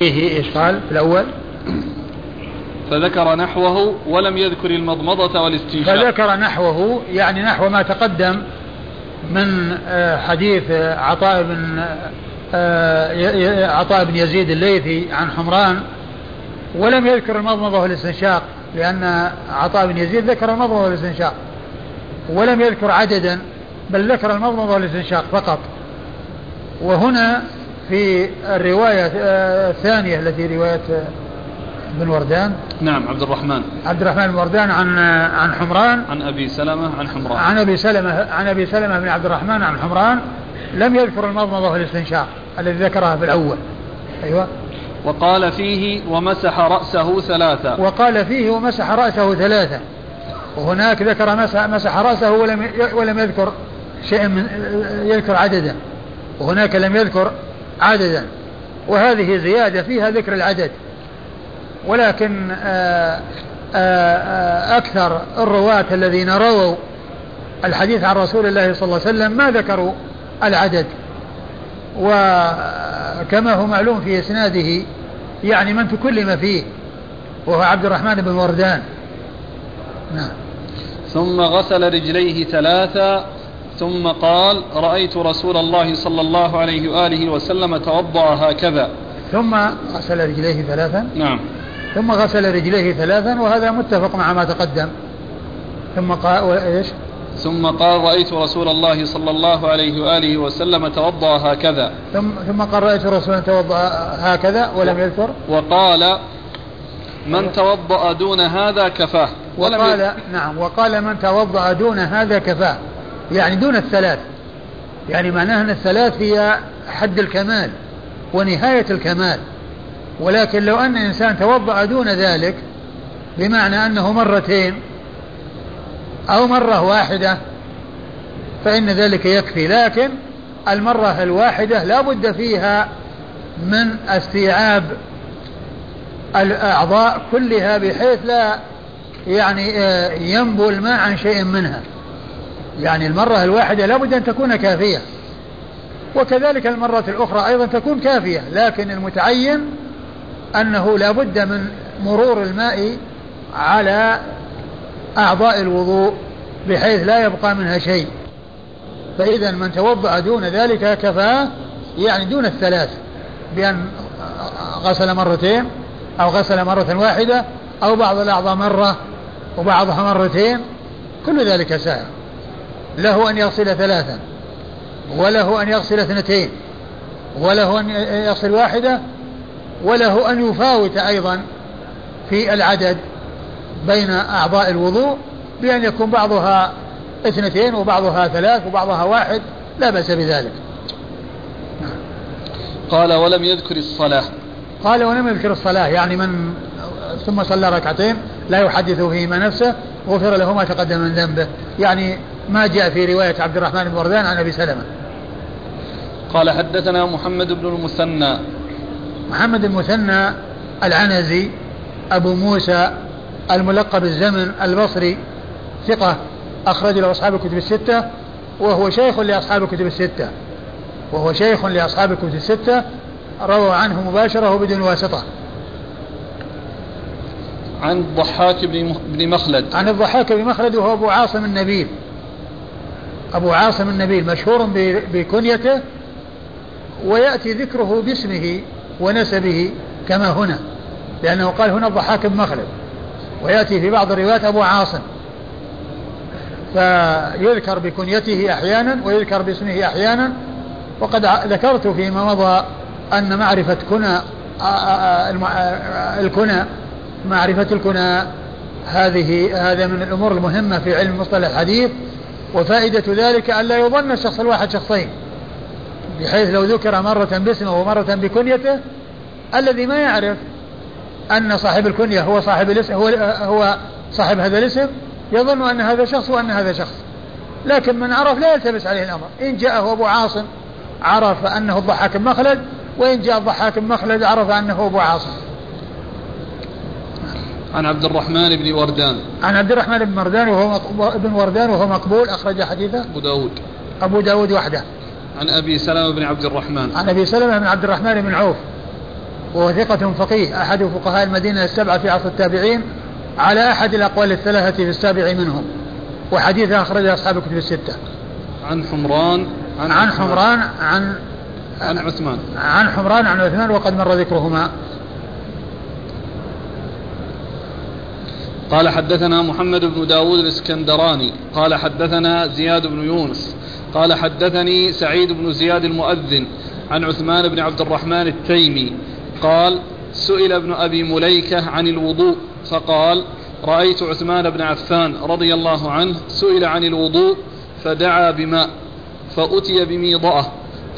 فيه إيش قال في الأول؟ فذكر نحوه ولم يذكر المضمضة والاستنشاق فذكر نحوه يعني نحو ما تقدم من آه، حديث عطاء بن آه، عطاء بن يزيد الليثي عن حمران ولم يذكر المضمضة والاستنشاق لأن عطاء بن يزيد ذكر المضمضة والاستنشاق ولم يذكر عددا بل ذكر المضمضة والاستنشاق فقط وهنا في الرواية آه، الثانية التي رواية بن وردان. نعم عبد الرحمن. عبد الرحمن بن وردان عن عن حمران. عن أبي سلمة عن حمران. عن أبي سلمة عن أبي سلمة بن عبد الرحمن عن حمران. لم يذكر المضمضة والاستنشاق الذي ذكرها في الأول. أيوه. وقال فيه ومسح رأسه ثلاثا وقال فيه ومسح رأسه ثلاثا وهناك ذكر مسح, مسح رأسه ولم ولم يذكر شيء من يذكر عددا وهناك لم يذكر عددا. وهذه زيادة فيها ذكر العدد. ولكن آآ آآ أكثر الرواة الذين رووا الحديث عن رسول الله صلى الله عليه وسلم ما ذكروا العدد. وكما هو معلوم في إسناده يعني من تكلم فيه وهو عبد الرحمن بن وردان. نعم. ثم غسل رجليه ثلاثا ثم قال رأيت رسول الله صلى الله عليه وآله وسلم توضأ هكذا. ثم غسل رجليه ثلاثا. نعم. ثم غسل رجليه ثلاثا وهذا متفق مع ما تقدم. ثم قال إيش؟ ثم قال رأيت رسول الله صلى الله عليه وآله وسلم توضأ هكذا. ثم ثم قال رأيت رسول توضأ هكذا ولم يذكر؟ وقال من توضأ دون هذا كفاه. وقال نعم وقال من توضأ دون هذا كفاه. يعني دون الثلاث. يعني معناه أن الثلاث هي حد الكمال ونهاية الكمال. ولكن لو أن إنسان توضأ دون ذلك بمعنى أنه مرتين أو مرة واحدة فإن ذلك يكفي. لكن المرة الواحدة لا بد فيها من استيعاب الأعضاء كلها بحيث لا يعني آه، ينبو الماء عن شيء منها. يعني المرة الواحدة لا بد أن تكون كافية. وكذلك المرة الأخرى أيضا تكون كافية لكن المتعين أنه لا بد من مرور الماء على أعضاء الوضوء بحيث لا يبقى منها شيء. فإذا من توضأ دون ذلك كفاه يعني دون الثلاث بأن غسل مرتين أو غسل مرة واحدة أو بعض الأعضاء مرة وبعضها مرتين كل ذلك سائر له أن يغسل ثلاثا وله أن يغسل اثنتين وله أن يغسل واحدة وله أن يفاوت أيضا في العدد بين أعضاء الوضوء بأن يكون بعضها اثنتين وبعضها ثلاث وبعضها واحد لا بأس بذلك. قال ولم يذكر الصلاة. قال ولم يذكر الصلاة. يعني من ثم صلى ركعتين لا يحدث فيهما نفسه غفر له ما تقدم من ذنبه. يعني ما جاء في رواية عبد الرحمن بن وردان عن أبي سلمة. قال حدثنا محمد بن المثنى. محمد المثنى العنزي أبو موسى الملقب الزمن البصري ثقة أخرج له أصحاب الكتب الستة وهو شيخ لأصحاب الكتب الستة. وهو شيخ لأصحاب الكتب الستة روى عنه مباشرة بدون واسطة. عن الضحاك بن مخلد. عن الضحاك بن مخلد وهو أبو عاصم النبيل. أبو عاصم النبيل مشهور بكنيته ويأتي ذكره باسمه ونسبه كما هنا لأنه قال هنا الضحاك بن مخلد ويأتي في بعض الروايات أبو عاصم. فيذكر بكنيته أحيانا ويذكر باسمه أحيانا. وقد ذكرت فيما مضى أن معرفة كنى الكنى معرفة الكنى هذه هذا من الأمور المهمة في علم مصطلح الحديث. وفائدة ذلك أن لا يظن الشخص الواحد شخصين بحيث لو ذكر مرة باسمه ومرة بكنيته الذي ما يعرف أن صاحب الكنية هو صاحب الاسم هو هو صاحب هذا الاسم يظن أن هذا شخص وأن هذا شخص. لكن من عرف لا يلتبس عليه الأمر. إن جاءه أبو عاصم عرف أنه الضحاك بن مخلد وإن جاء الضحاك بن مخلد عرف أنه أبو عاصم. عن عبد الرحمن بن وردان. عن عبد الرحمن بن وردان وهو ابن وردان وهو مقبول أخرج حديثه أبو داود. أبو داود وحده. عن أبي سلمة بن عبد الرحمن. عن أبي سلمة بن عبد الرحمن بن عوف. وهو ثقة فقيه أحد فقهاء المدينة السبعة في عصر التابعين على أحد الأقوال الثلاثة في السابع منهم. وحديثه أخرجه أصحاب الكتب الستة. عن حمران عن, عن حمران عن عن عثمان. عن حمران عن عثمان وقد مر ذكرهما. قال حدثنا محمد بن داود الإسكندراني قال حدثنا زياد بن يونس قال حدثني سعيد بن زياد المؤذن عن عثمان بن عبد الرحمن التيمي قال سئل ابن أبي مليكة عن الوضوء فقال رأيت عثمان بن عفان رضي الله عنه سئل عن الوضوء فدعا بماء فأتي بميضأه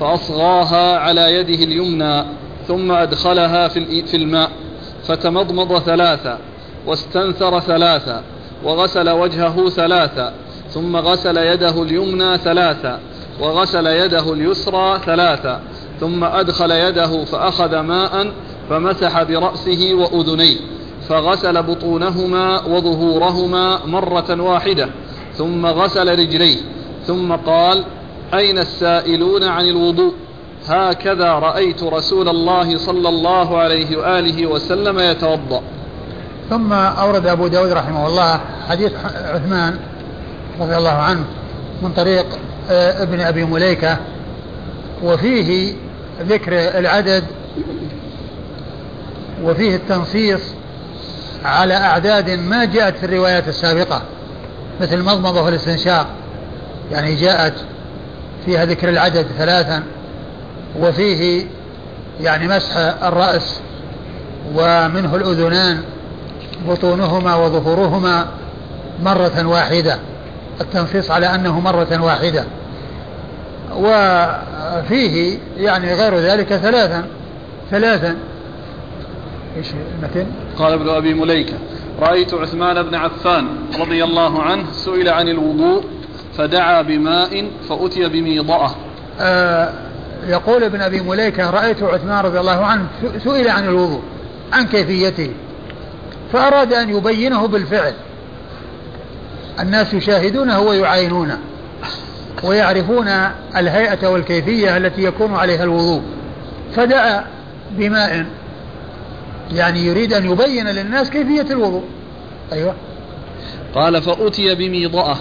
فأصغاها على يده اليمنى ثم أدخلها في الماء فتمضمض ثلاثا واستنثر ثلاثا وغسل وجهه ثلاثا ثم غسل يده اليمنى ثلاثا وغسل يده اليسرى ثلاثا ثم أدخل يده فأخذ ماء فمسح برأسه وأذنيه فغسل بطونهما وظهورهما مرة واحدة ثم غسل رجليه ثم قال أين السائلون عن الوضوء؟ هكذا رأيت رسول الله صلى الله عليه وآله وسلم يتوضأ. ثم أورد أبو داود رحمه الله حديث عثمان رضي الله عنه من طريق آه، ابن أبي مليكة وفيه ذكر العدد وفيه التنصيص على أعداد ما جاءت في الروايات السابقة مثل المضمضة والاستنشاق يعني جاءت فيها ذكر العدد ثلاثا وفيه يعني مسح الرأس ومنه الأذنان بطونهما وظهورهما مرة واحدة التنصيص على أنه مرة واحدة. وفيه يعني غير ذلك ثلاثا ثلاثا. إيش المتن؟ قال ابن أبي مليكة رأيت عثمان بن عفان رضي الله عنه سئل عن الوضوء فدعا بماء فأتي بميضأه. آه يقول ابن أبي مليكة رأيت عثمان رضي الله عنه سئل عن الوضوء عن كيفيته. فأراد أن يبينه بالفعل. الناس يشاهدونه ويعاينونه ويعرفون الهيئة والكيفية التي يكون عليها الوضوء. فدعا بماء يعني يريد أن يبين للناس كيفية الوضوء. أيوة. قال فأتي بميضأة.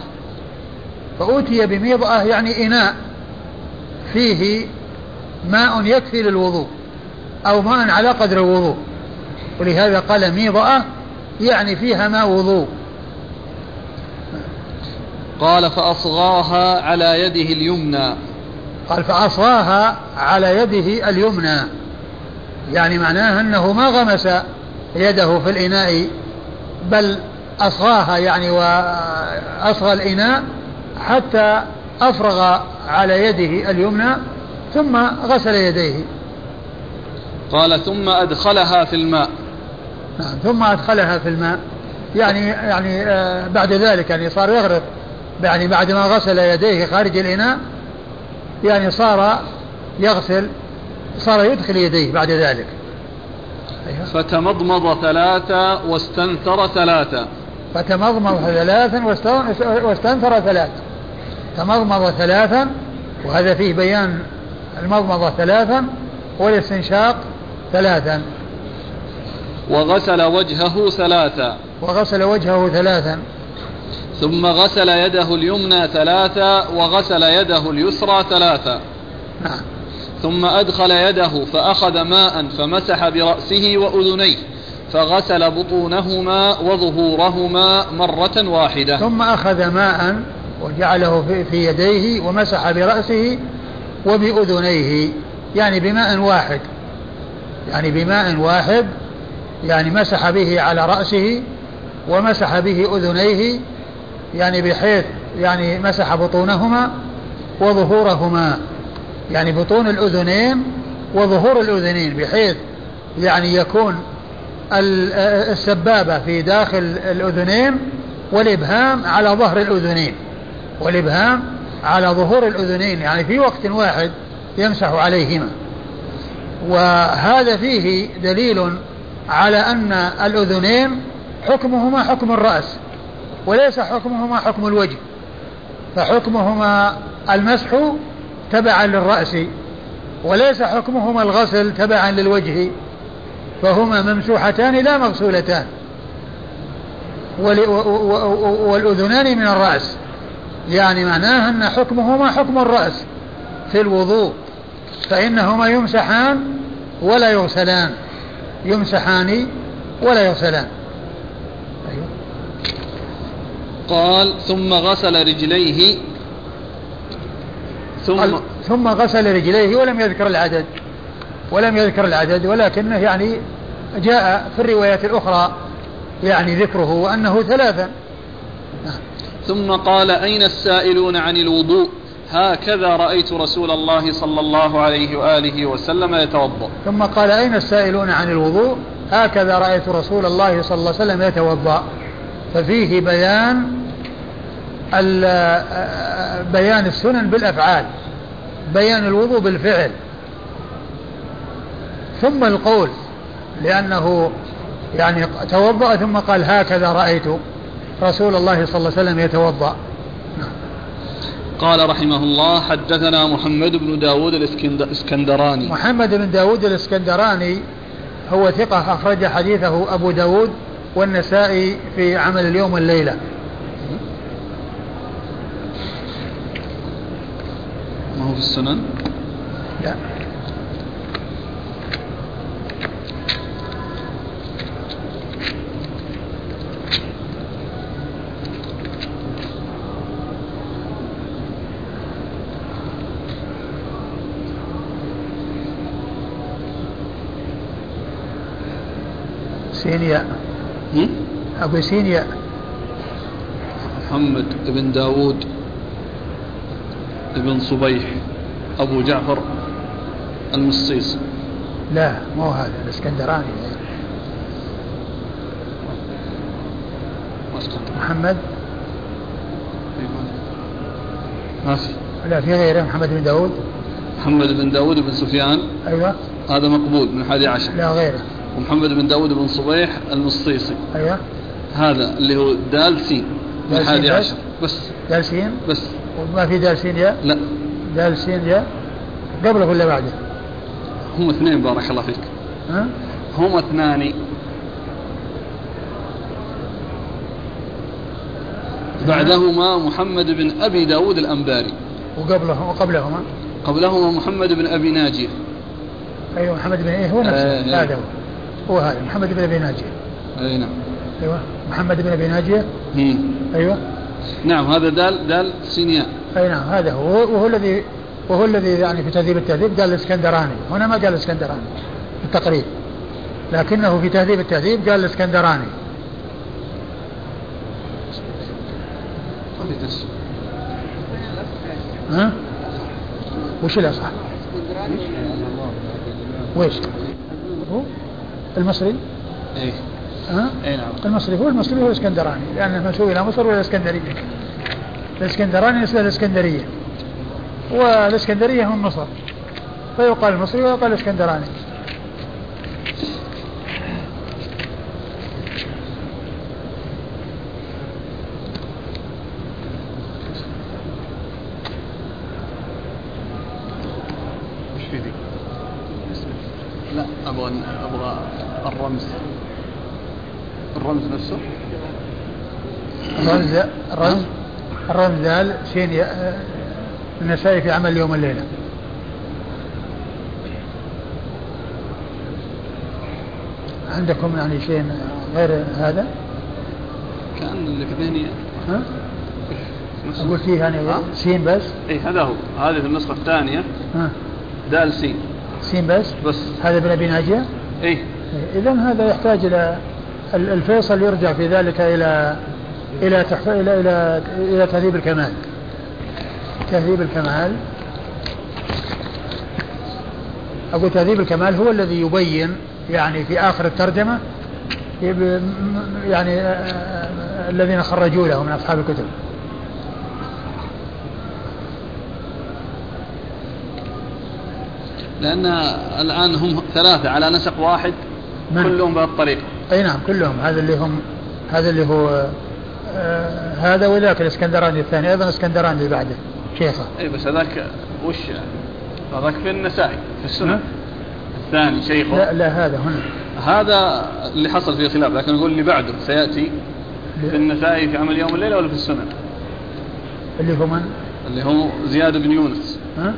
فأتي بميضأة يعني إناء. فيه ماء يكفي للوضوء أو ماء على قدر الوضوء. ولهذا قال ميضأة يعني فيها ماء وضوء. قال فأصغاها على يده اليمنى. قال فأصغاها على يده اليمنى. يعني معناه أنه ما غمس يده في الإناء بل أصغاها يعني وأصغى الإناء حتى أفرغ على يده اليمنى ثم غسل يديه. قال ثم أدخلها في الماء. ثم أدخلها في الماء. يعني يعني آه بعد ذلك يعني صار يغرق. يعني بعد ما غسل يديه خارج الإناء يعني صار يغسل صار يدخل يديه بعد ذلك. أيوة. فتمضمض ثلاثة واستنثر ثلاثة. فتمضمض ثلاثا واستنثر ثلاثا تمضمض ثلاثا وهذا فيه بيان المضمضة ثلاثا والاستنشاق ثلاثا. وغسل وجهه ثلاثا. وغسل وجهه ثلاثا. ثم غسل يده اليمنى ثلاثا وغسل يده اليسرى ثلاثا. نعم. ثم أدخل يده فأخذ ماء فمسح برأسه وأذنيه فغسل بطونهما وظهورهما مرة واحدة. ثم أخذ ماء وجعله في يديه ومسح برأسه وبأذنيه يعني بماء واحد. يعني بماء واحد يعني مسح به على رأسه ومسح به أذنيه يعني بحيث يعني مسح بطونهما وظهورهما. يعني بطون الأذنين وظهور الأذنين بحيث يعني يكون السبابة في داخل الأذنين والإبهام على ظهر الأذنين والإبهام على ظهور الأذنين يعني في وقت واحد يمسح عليهما. وهذا فيه دليل على أن الأذنين حكمهما حكم الرأس وليس حكمهما حكم الوجه فحكمهما المسح تبعا للرأس وليس حكمهما الغسل تبعا للوجه فهما ممسوحتان لا مغسولتان والأذنان من الرأس يعني معناه أن حكمهما حكم الرأس في الوضوء فإنهما يمسحان ولا يغسلان. يمسحان ولا يغسلان. أيوة. قال ثم غسل رجليه. ثم ثم غسل رجليه ولم يذكر العدد. ولم يذكر العدد ولكنه يعني جاء في الروايات الأخرى يعني ذكره وأنه ثلاثا ثم قال أين السائلون عن الوضوء؟ هكذا رأيت رسول الله صلى الله عليه وآله وسلم يتوضأ. ثم قال أين السائلون عن الوضوء؟ هكذا رأيت رسول الله صلى الله عليه وسلم يتوضأ. ففيه بيان بيان السنن بالأفعال. بيان الوضوء بالفعل. ثم القول لأنه يعني توضأ ثم قال هكذا رأيت رسول الله صلى الله عليه وسلم يتوضأ. قال رحمه الله حدثنا محمد بن داود الإسكندراني. محمد بن داود الإسكندراني هو ثقة أخرج حديثه أبو داود والنسائي في عمل اليوم والليلة. ما هو في السنن؟ لا. سينيا أبو سينيا محمد بن داود بن صبيح. أبو جعفر المصيص لا مو هذا الإسكندراني. محمد؟ ما في لا في غيره. محمد بن داود. محمد بن داود بن سفيان. أيوة. هذا مقبول من حادي عشر. لا غيره. ومحمد بن داود بن صبيح المصيصي. أيوة. هذا اللي هو دال سين من حادي عشر. بس. دال سين بس. وما في دال سين يا؟ لا. دال سين يا؟ قبله ولا بعده؟ هم اثنين بارك الله فيك. ها؟ هم اثنان. بعدهما محمد بن أبي داود الأنباري. وقبله وقبلهما. قبلهما محمد بن أبي ناجية. أيوة محمد بن إيه؟ هو نفسه آه هذا هو هو هذا محمد بن أبي ناجية. أي نعم. أيوة محمد بن أبي ناجية. أيوة. نعم هذا دال دال سينياء. أي نعم هذا هو. وهو الذي وهو الذي يعني في تهذيب التهذيب قال الإسكندراني. هنا ما قال الإسكندراني في التقريب. لكنه في تهذيب التهذيب قال الإسكندراني. ها؟ وش الأصح؟ ويش؟ هو؟ المصري؟ إيه. ها؟ اي نعم. المصري هو المصري هو الإسكندراني لأنه منسوب إلى مصر والاسكندرية الإسكندراني نسبة الإسكندرية والإسكندرية هم مصر. فيقال المصري ويقال الإسكندراني لا أبغى أبغى الرمز الرمز نفسه الرمز الرمز ذال شين النسائي في عمل يوم الليلة عندكم يعني شيء غير هذا؟ كان ذهني ها؟ أقول فيه يعني سين بس؟ اي هذا هو هذه في النسخة الثانية ها دال سين سين بس؟ بس هذا ابن أبي ناجية؟ اي اذا هذا يحتاج إلى الفيصل يرجع في ذلك إلى إلى تحف... إلى إلى إلى تهذيب الكمال. تهذيب الكمال. أقول تهذيب الكمال هو الذي يبين يعني في آخر الترجمة يعني الذين خرجوا له من أصحاب الكتب. لأن الآن هم ثلاثة على نسق واحد من؟ كلهم بهذه الطريقة. أي نعم كلهم. هذا اللي هم هذا اللي هو آه هذا وذاك الإسكندراني الثاني أيضا الاسكندراني اللي بعده شيخه. اي بس هذاك وش هذاك في النسائي في السنة. الثاني شيخه. لا لا هذا هنا. هذا اللي حصل فيه خلاف لكن نقول اللي بعده سيأتي في النسائي في عمل يوم الليلة ولا في السنن اللي هو من؟ اللي هو زياد بن يونس. ها؟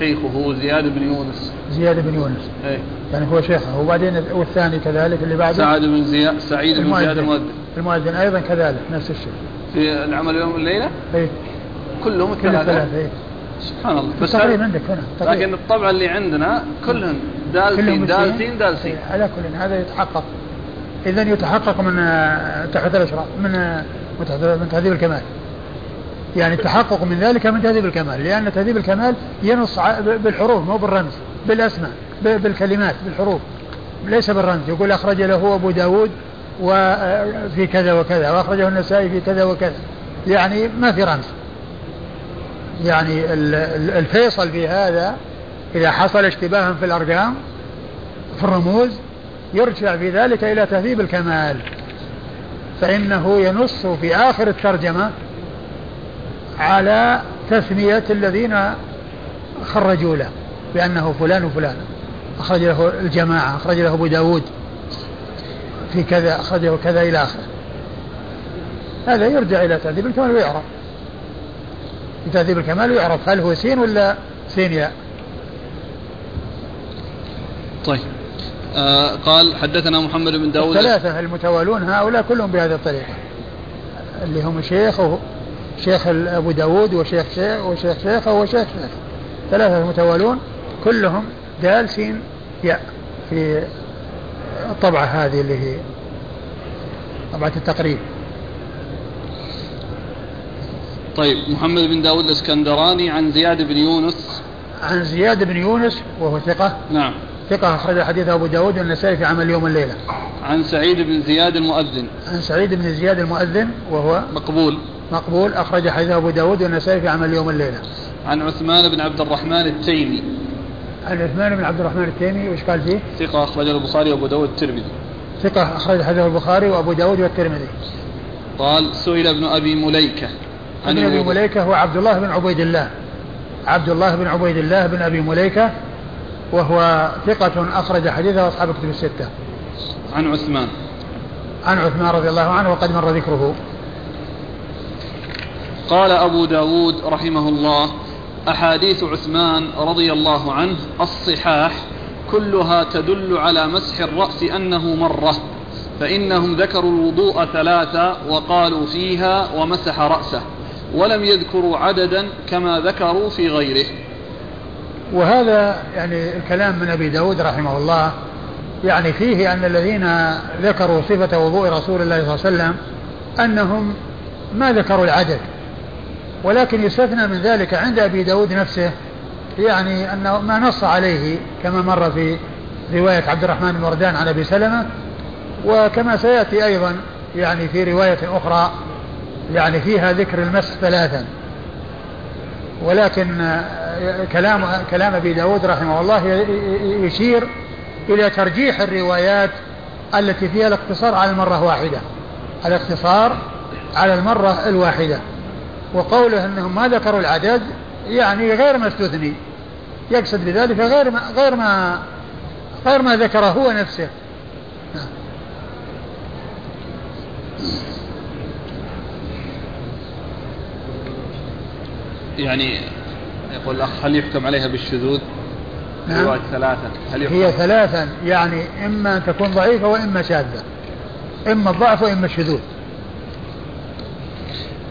شيخه زياد بن يونس. زياد بن يونس. إيه. يعني هو شيخه. وبعدين والثاني كذلك اللي بعده. سعد بن زياد سعيد بن زياد المؤذن. المؤذن. أيضا كذلك نفس الشيء. في العمل يوم الليلة؟ إيه. كلهم كل الثلاثة. إيه. سبحان الله. بس تقريبا عندك هنا تقريب. لكن الطبعه اللي عندنا كلهم دالسين دالسين دالسين. إيه، على كل هذا يتحقق. اذا يتحقق من تحت الاشراف من من تهذيب الكمال. يعني التحقق من ذلك من تهذيب الكمال لأن تهذيب الكمال ينص بالحروف مو بالرمز بالأسماء بالكلمات بالحروف ليس بالرمز. يقول أخرج له أبو داود وفي كذا وكذا وأخرجه النسائي في كذا وكذا. يعني ما في رمز. يعني الفيصل في هذا إذا حصل اشتباه في الأرقام في الرموز يرجع في ذلك إلى تهذيب الكمال. فإنه ينص في آخر الترجمة على تسمية الذين خرجوا له بأنه فلان وفلان. أخرج له الجماعة أخرج له أبو داود في كذا أخرجه كذا إلى آخره. هذا يرجع إلى تهذيب الكمال ويعرف. تهذيب الكمال ويعرف هل هو سين ولا سين ياء طيب. آه قال حدثنا محمد بن داود. الثلاثة المتوالون هؤلاء كلهم بهذه الطريقة اللي هم شيخ شيخ أبو داود وشيخ شيخ وشيخ شيخه وشيخ شيخ ثلاثة متوالون كلهم دال سين ياء في الطبعة هذه اللي هي طبعة التقريب. طيب محمد بن داود الإسكندراني عن زياد بن يونس. عن زياد بن يونس وهو ثقة. نعم. ثقة أخرج حديث أبو داود والنسائي في عمل يوم الليلة. عن سعيد بن زياد المؤذن. عن سعيد بن زياد المؤذن وهو مقبول. مقبول أخرج حديث أبو داود والنسائي في عمل يوم الليلة. عن عثمان بن عبد الرحمن التيمي. عن عثمان بن عبد الرحمن التيمي وش قال فيه؟ ثقة أخرجه البخاري وأبو داود والترمذي. ثقة أخرج حديث البخاري وأبو داود والترمذي. قال سئل ابن أبي مليكة. عن ابن أبي مليكة هو عبد الله بن عبيد الله. عبد الله بن عبيد الله بن أبي مليكة وهو ثقة أخرج حديثه أصحاب كتب الستة. عن عثمان. عن عثمان رضي الله عنه وقد مر ذكره. قال أبو داود رحمه الله أحاديث عثمان رضي الله عنه الصحاح كلها تدل على مسح الرأس أنه مرة فإنهم ذكروا الوضوء ثلاثة وقالوا فيها ومسح رأسه ولم يذكروا عددا كما ذكروا في غيره. وهذا يعني الكلام من أبي داود رحمه الله يعني فيه أن الذين ذكروا صفة وضوء رسول الله صلى الله عليه وسلم أنهم ما ذكروا العدد ولكن يستثنى من ذلك عند أبي داود نفسه يعني أنه ما نص عليه كما مر في رواية عبد الرحمن بن وردان عن أبي سلمة وكما سيأتي أيضا يعني في رواية أخرى يعني فيها ذكر المس ثلاثا ولكن كلام كلام أبي داود رحمه الله يشير إلى ترجيح الروايات التي فيها الاقتصار على المرة واحدة. الاقتصار على المرة الواحدة. وقوله إنهم ما ذكروا العدد يعني غير ما استثني. يقصد بذلك غير ما غير ما غير ما ذكره هو نفسه. يعني يقول الأخ هل يحكم عليها بالشذوذ؟ نعم. ثلاثة. هل يحكم؟ هي ثلاثا يعني إما أن تكون ضعيفة وإما شاذة. إما الضعف وإما الشذوذ.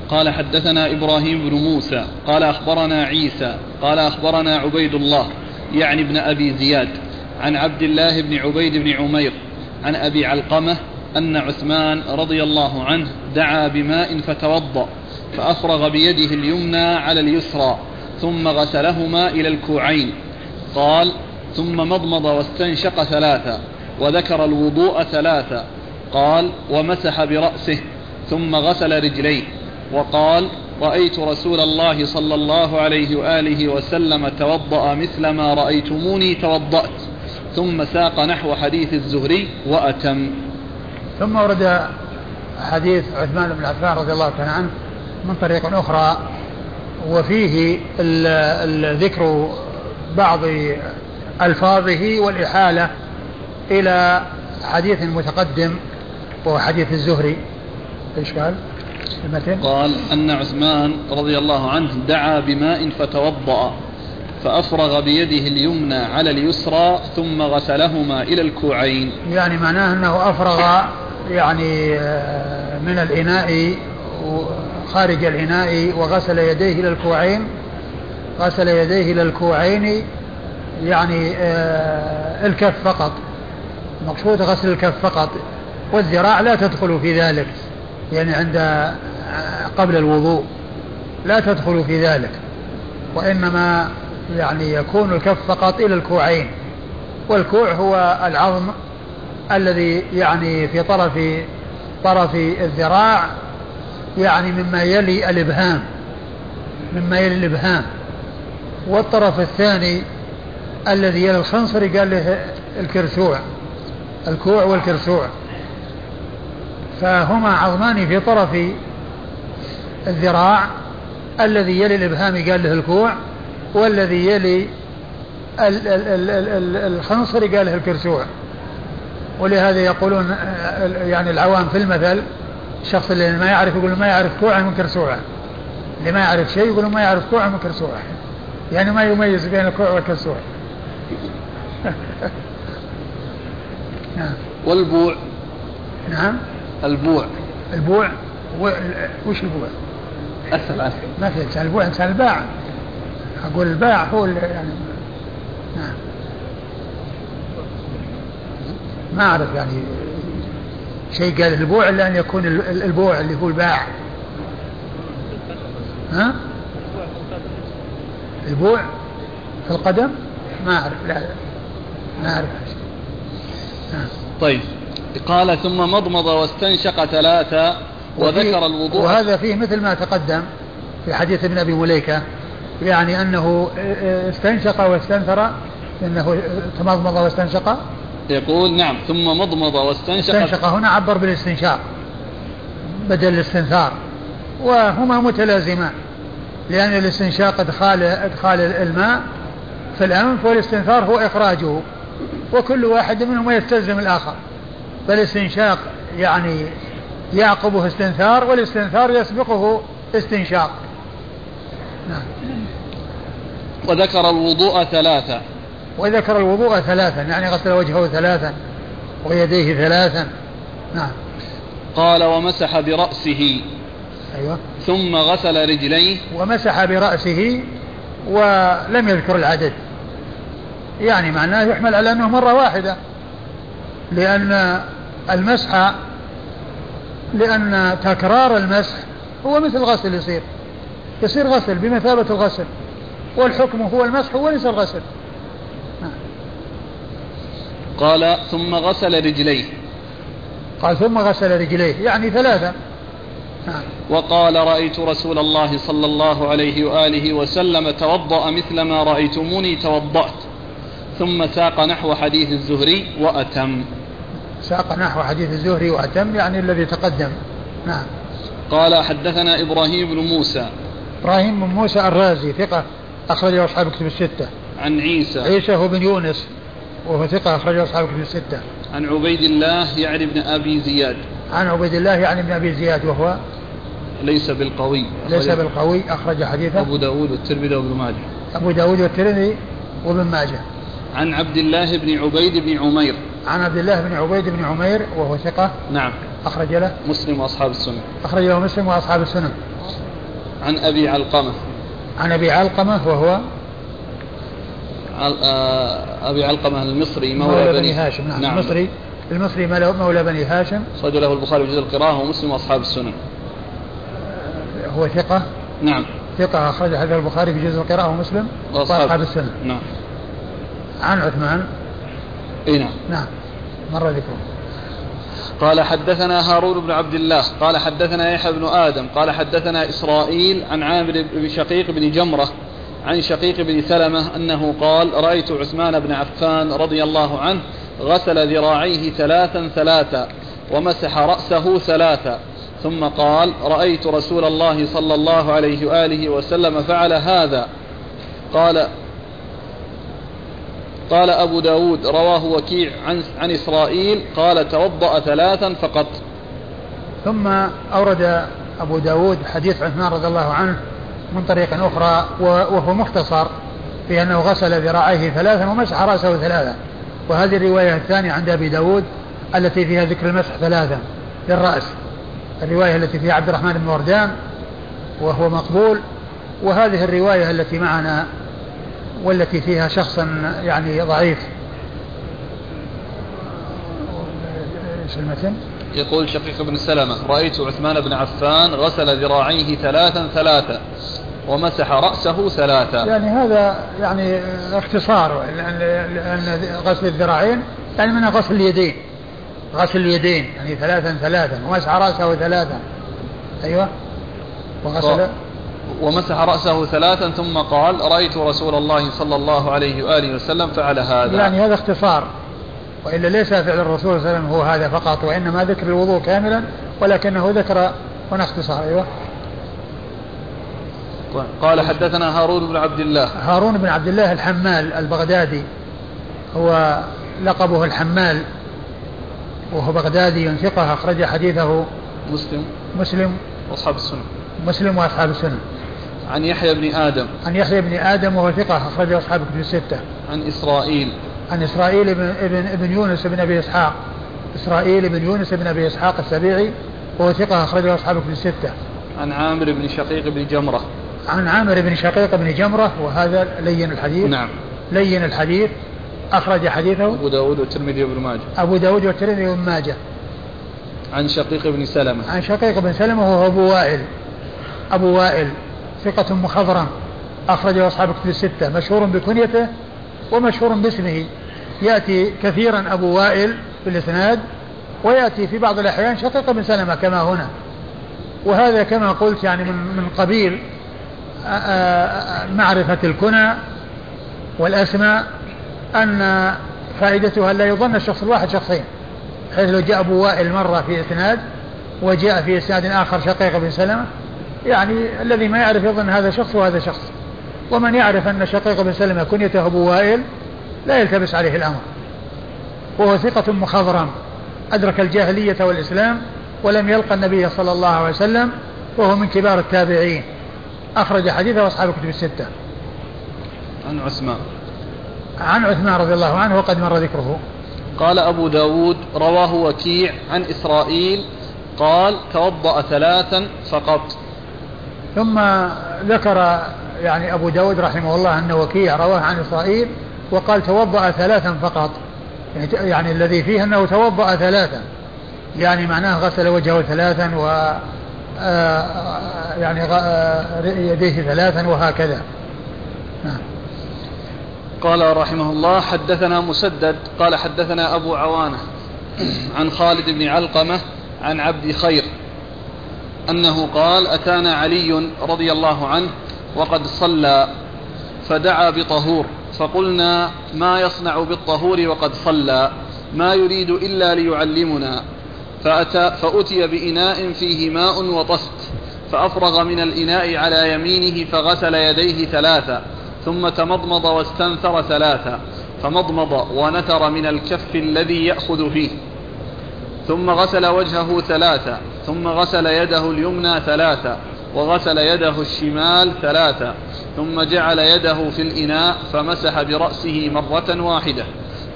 قال حدثنا إبراهيم بن موسى قال أخبرنا عيسى قال أخبرنا عبيد الله يعني ابن أبي زياد عن عبد الله بن عبيد بن عمير عن أبي علقمة أن عثمان رضي الله عنه دعا بماء فتوضأ فأفرغ بيده اليمنى على اليسرى. ثم غسلهما إلى الكوعين. قال ثم مضمض واستنشق ثلاثا وذكر الوضوء ثلاثا. قال ومسح برأسه ثم غسل رجليه. وقال رأيت رسول الله صلى الله عليه وآله وسلم توضأ مثل ما رأيتموني توضأت. ثم ساق نحو حديث الزهري وأتم. ثم ورد حديث عثمان بن عفان رضي الله تعالى عنه من طريق أخرى. وفيه ذكر بعض ألفاظه والإحالة إلى حديث متقدم وهو حديث الزهري إيش قال؟ المتن؟ قال أن عثمان رضي الله عنه دعا بماء فتوضأ فأفرغ بيده اليمنى على اليسرى ثم غسلهما إلى الكوعين يعني معناه أنه أفرغ يعني آه، من الإناء خارج الإناء وغسل يديه إلى الكوعين غسل يديه إلى الكوعين يعني آه، الكف فقط. مقصود غسل الكف فقط. والذراع لا تدخل في ذلك يعني عند آه، قبل الوضوء. لا تدخل في ذلك. وإنما يعني يكون الكف فقط إلى الكوعين. والكوع هو العظم الذي يعني في طرف طرف الذراع يعني مما يلي الإبهام مما يلي الإبهام. والطرف الثاني الذي يلي الخنصر قال له الكرسوع الكوع والكرسوع. فهما عظمان في طرف الذراع الذي يلي الإبهام قال له الكوع والذي يلي الخنصر قال له الكرسوع. ولهذا يقولون يعني العوام في المثل الشخص اللي ما يعرف يقول ما يعرف كوعا من كرسوعه اللي ما يعرف شيء يقول ما يعرف كوعا من كرسوعه يعني ما يميز بين الكوع والكرسوع نعم. والبوع. نعم. البوع. البوع. وش البوع؟ أسهل أسهل ما في البوع إنسان الباع. أقول الباع هو اللي يعني نعم. ما أعرف يعني شيء قال البوع إلا أن يكون البوع اللي هو الباع. ها؟ البوع في القدم؟ ما أعرف لا ما أعرف. طيب. قال ثم مضمض واستنشق ثلاثة وذكر الوضوء. وهذا فيه مثل ما تقدم في حديث ابن أبي مليكة يعني أنه استنشق واستنثر أنه تمضمض واستنشق. يقول نعم ثم مضمض واستنشق. استنشق هنا عبر بالاستنشاق بدل الاستنثار. وهما متلازمان لأن الاستنشاق إدخال إدخال الماء في الأنف والاستنثار هو إخراجه وكل واحد منهما يستلزم الآخر. فالاستنشاق يعني يعقبه استنثار والاستنثار يسبقه استنشاق. نعم. وذكر الوضوء ثلاثة. وذكر الوضوء ثلاثا يعني غسل وجهه ثلاثا ويديه ثلاثا. نعم. قال ومسح برأسه. أيوة. ثم غسل رجليه. ومسح برأسه ولم يذكر العدد. يعني معناه يحمل على أنه مرة واحدة. لأن المسح لأن تكرار المسح هو مثل الغسل يصير. يصير غسل بمثابة الغسل. والحكم هو المسح وليس الغسل. قال ثم غسل رجليه. قال ثم غسل رجليه. يعني ثلاثة. نعم. وقال رأيت رسول الله صلى الله عليه وآله وسلم توضأ مثل ما رأيتموني توضأت. ثم ساق نحو حديث الزهري وأتم. ساق نحو حديث الزهري وأتم يعني الذي تقدم. نعم. قال حدثنا إبراهيم بن موسى. إبراهيم بن موسى الرازي ثقة أخرجه أصحاب كتب الستة. عن عيسى. عيسى هو بن يونس. وهو ثقة أخرجه أصحاب كتب الستة. عن عبيد الله يعني ابن أبي زياد. عن عبيد الله يعني ابن أبي زياد وهو ليس بالقوي. ليس بالقوي أخرج حديثه. أبو داود والترمذي وابن ماجه. أبو داود والترمذي وابن ماجه. عن عبد الله بن عبيد بن عمير. عن عبد الله بن عبيد بن عمير وهو ثقة. نعم. أخرج له. مسلم وأصحاب السنة. أخرج له مسلم وأصحاب السنة. عن أبي علقمة. عن أبي علقمة وهو أبي علقمة المصري مولى, مولى بني هاشم نعم, نعم. المصري المصري مولى بني هاشم. أخرج له البخاري في جزء القراءة ومسلم وأصحاب السنن. هو ثقة؟ نعم. ثقة أخرج هذا البخاري في جزء القراءة ومسلم وأصحاب السنن. نعم. عن عثمان. إي نعم. نعم. مر ذكره. قال حدثنا هارون بن عبد الله قال حدثنا يحيى بن آدم قال حدثنا إسرائيل عن عامر بن شقيق بن جمرة عن شقيق بن سلمة أنه قال رأيت عثمان بن عفان رضي الله عنه غسل ذراعيه ثلاثا ثلاثا ومسح رأسه ثلاثا ثم قال رأيت رسول الله صلى الله عليه وآله وسلم فعل هذا. قال قال أبو داود رواه وكيع عن, عن إسرائيل قال توضأ ثلاثا فقط. ثم أورد أبو داود حديث عثمان رضي الله عنه من طريق أخرى وهو مختصر في أنه غسل ذراعيه ثلاثا ومسح رأسه ثلاثا. وهذه الرواية الثانية عند أبي داود التي فيها ذكر المسح ثلاثا للرأس. الرواية التي فيها عبد الرحمن بن وردان وهو مقبول. وهذه الرواية التي معنا والتي فيها شخص يعني ضعيف. إيش؟ يقول شقيق بن سلمة رأيت عثمان بن عفان غسل ذراعيه ثلاثا ثلاثا. ومسح رأسه ثلاثا يعني هذا يعني اختصار لأن غسل الذراعين يعني من غسل اليدين. غسل اليدين يعني ثلاثا ثلاثا ومسح رأسه ثلاثا. أيوه. وغسل ومسح رأسه ثلاثا ثم قال رأيت رسول الله صلى الله عليه وآله وسلم فعل هذا. يعني هذا اختصار. وإلا ليس فعل الرسول صلى الله عليه وسلم هو هذا فقط وإنما ذكر الوضوء كاملا ولكنه ذكر هنا اختصار أيوه. قال حدثنا هارون بن عبد الله. هارون بن عبد الله الحمال البغدادي. هو لقبه الحمال. وهو بغدادي ثقة أخرج حديثه مسلم. مسلم. وأصحاب السنة. مسلم وأصحاب السنة. عن يحيى بن آدم. عن يحيى بن آدم وهو ثقة أخرجه أصحاب كتب الستة. عن إسرائيل. عن إسرائيل بن ابن, ابن يونس بن أبي إسحاق. إسرائيل بن يونس بن أبي إسحاق السبيعي وهو ثقة أخرجه أصحاب كتب الستة. عن عامر بن شقيق بن جمرة. عن عامر بن شقيق بن جمرة وهذا لين الحديث. نعم. لين الحديث. أخرج حديثه. أبو داود والترمذي وابن ماجه. أبو داود والترمذي وابن ماجه. عن شقيق بن سلمة. عن شقيق بن سلمة وهو أبو وائل. أبو وائل. ثقة مخضرم. أخرجه أصحاب كتب الستة. مشهور بكنيته ومشهور باسمه. يأتي كثيرا أبو وائل في الإسناد ويأتي في بعض الأحيان شقيق بن سلمة كما هنا. وهذا كما قلت يعني من من قبيل معرفة الكنى والأسماء أن فائدتها لا يظن الشخص الواحد شخصين حيث لو جاء أبو وائل مرة في إسناد وجاء في إسناد آخر شقيق بن سلمة يعني الذي ما يعرف يظن هذا شخص وهذا شخص. ومن يعرف أن شقيق بن سلمة كنيته أبو وائل لا يلتبس عليه الأمر. وهو ثقة مخضرم أدرك الجاهلية والإسلام ولم يلقى النبي صلى الله عليه وسلم وهو من كبار التابعين. أخرج حديثه أصحاب الكتب الستة. عن عثمان. عن عثمان رضي الله عنه وقد مر ذكره. قال أبو داود رواه وكيع عن إسرائيل قال توضأ ثلاثا فقط. ثم ذكر يعني أبو داود رحمه الله أن وكيع رواه عن إسرائيل وقال توضأ ثلاثا فقط. يعني, يعني الذي فيه أنه توضأ ثلاثا. يعني معناه غسل وجهه ثلاثا و يعني آه، يديه ثلاثا وهكذا. نعم. قال رحمه الله حدثنا مسدد قال حدثنا أبو عوانة عن خالد بن علقمة عن عبد خير أنه قال أتانا علي رضي الله عنه وقد صلى فدعا بطهور فقلنا ما يصنع بالطهور وقد صلى ما يريد إلا ليعلمنا. فأتى فأتي بإناء فيه ماء وطست فأفرغ من الإناء على يمينه فغسل يديه ثلاثا ثم تمضمض واستنثر ثلاثا فمضمض ونثر من الكف الذي يأخذ فيه ثم غسل وجهه ثلاثا ثم غسل يده اليمنى ثلاثا وغسل يده الشمال ثلاثا ثم جعل يده في الإناء فمسح برأسه مرة واحدة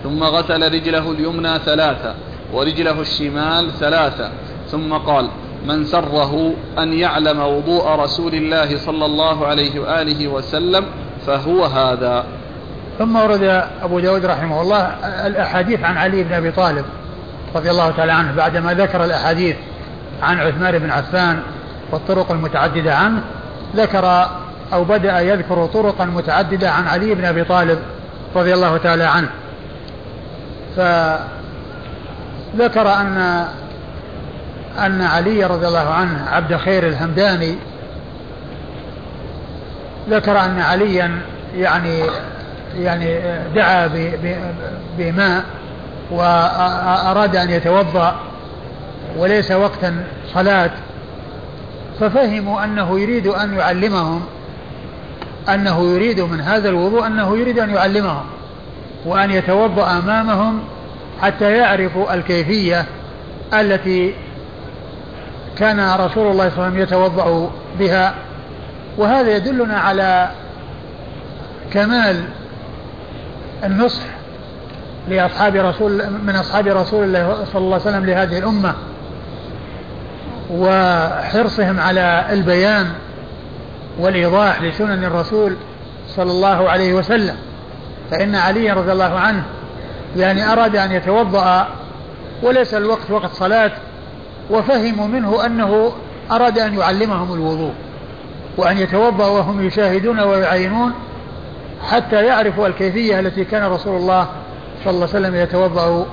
ثم غسل رجله اليمنى ثلاثا ورجله الشمال ثلاثا ثم قال من سره أن يعلم وضوء رسول الله صلى الله عليه وآله وسلم فهو هذا. ثم ورد أبو داود رحمه الله الأحاديث عن علي بن أبي طالب رضي الله تعالى عنه بعدما ذكر الأحاديث عن عثمان بن عفان والطرق المتعددة عنه ذكر أو بدأ يذكر طرقا متعددة عن علي بن أبي طالب رضي الله تعالى عنه. فذكر أن أن علي رضي الله عنه عبد خير الهمداني ذكر أن عليا يعني يعني دعا بماء وأراد أن يتوضأ وليس وقتا صلاة ففهموا أنه يريد أن يعلمهم أنه يريد من هذا الوضوء أنه يريد أن يعلمهم وأن يتوضأ أمامهم حتى يعرفوا الكيفية التي كان رسول الله صلى الله عليه وسلم يتوضأ بها. وهذا يدلنا على كمال النصح لأصحاب رسول من أصحاب رسول الله صلى الله عليه وسلم لهذه الأمة وحرصهم على البيان والإيضاح لسنن الرسول صلى الله عليه وسلم. فإن علي رضي الله عنه يعني أراد أن يتوضأ وليس الوقت وقت صلاة وفهموا منه أنه أراد أن يعلمهم الوضوء وأن يتوضأ وهم يشاهدون ويعينون حتى يعرفوا الكيفية التي كان رسول الله صلى الله عليه وسلم يتوضأ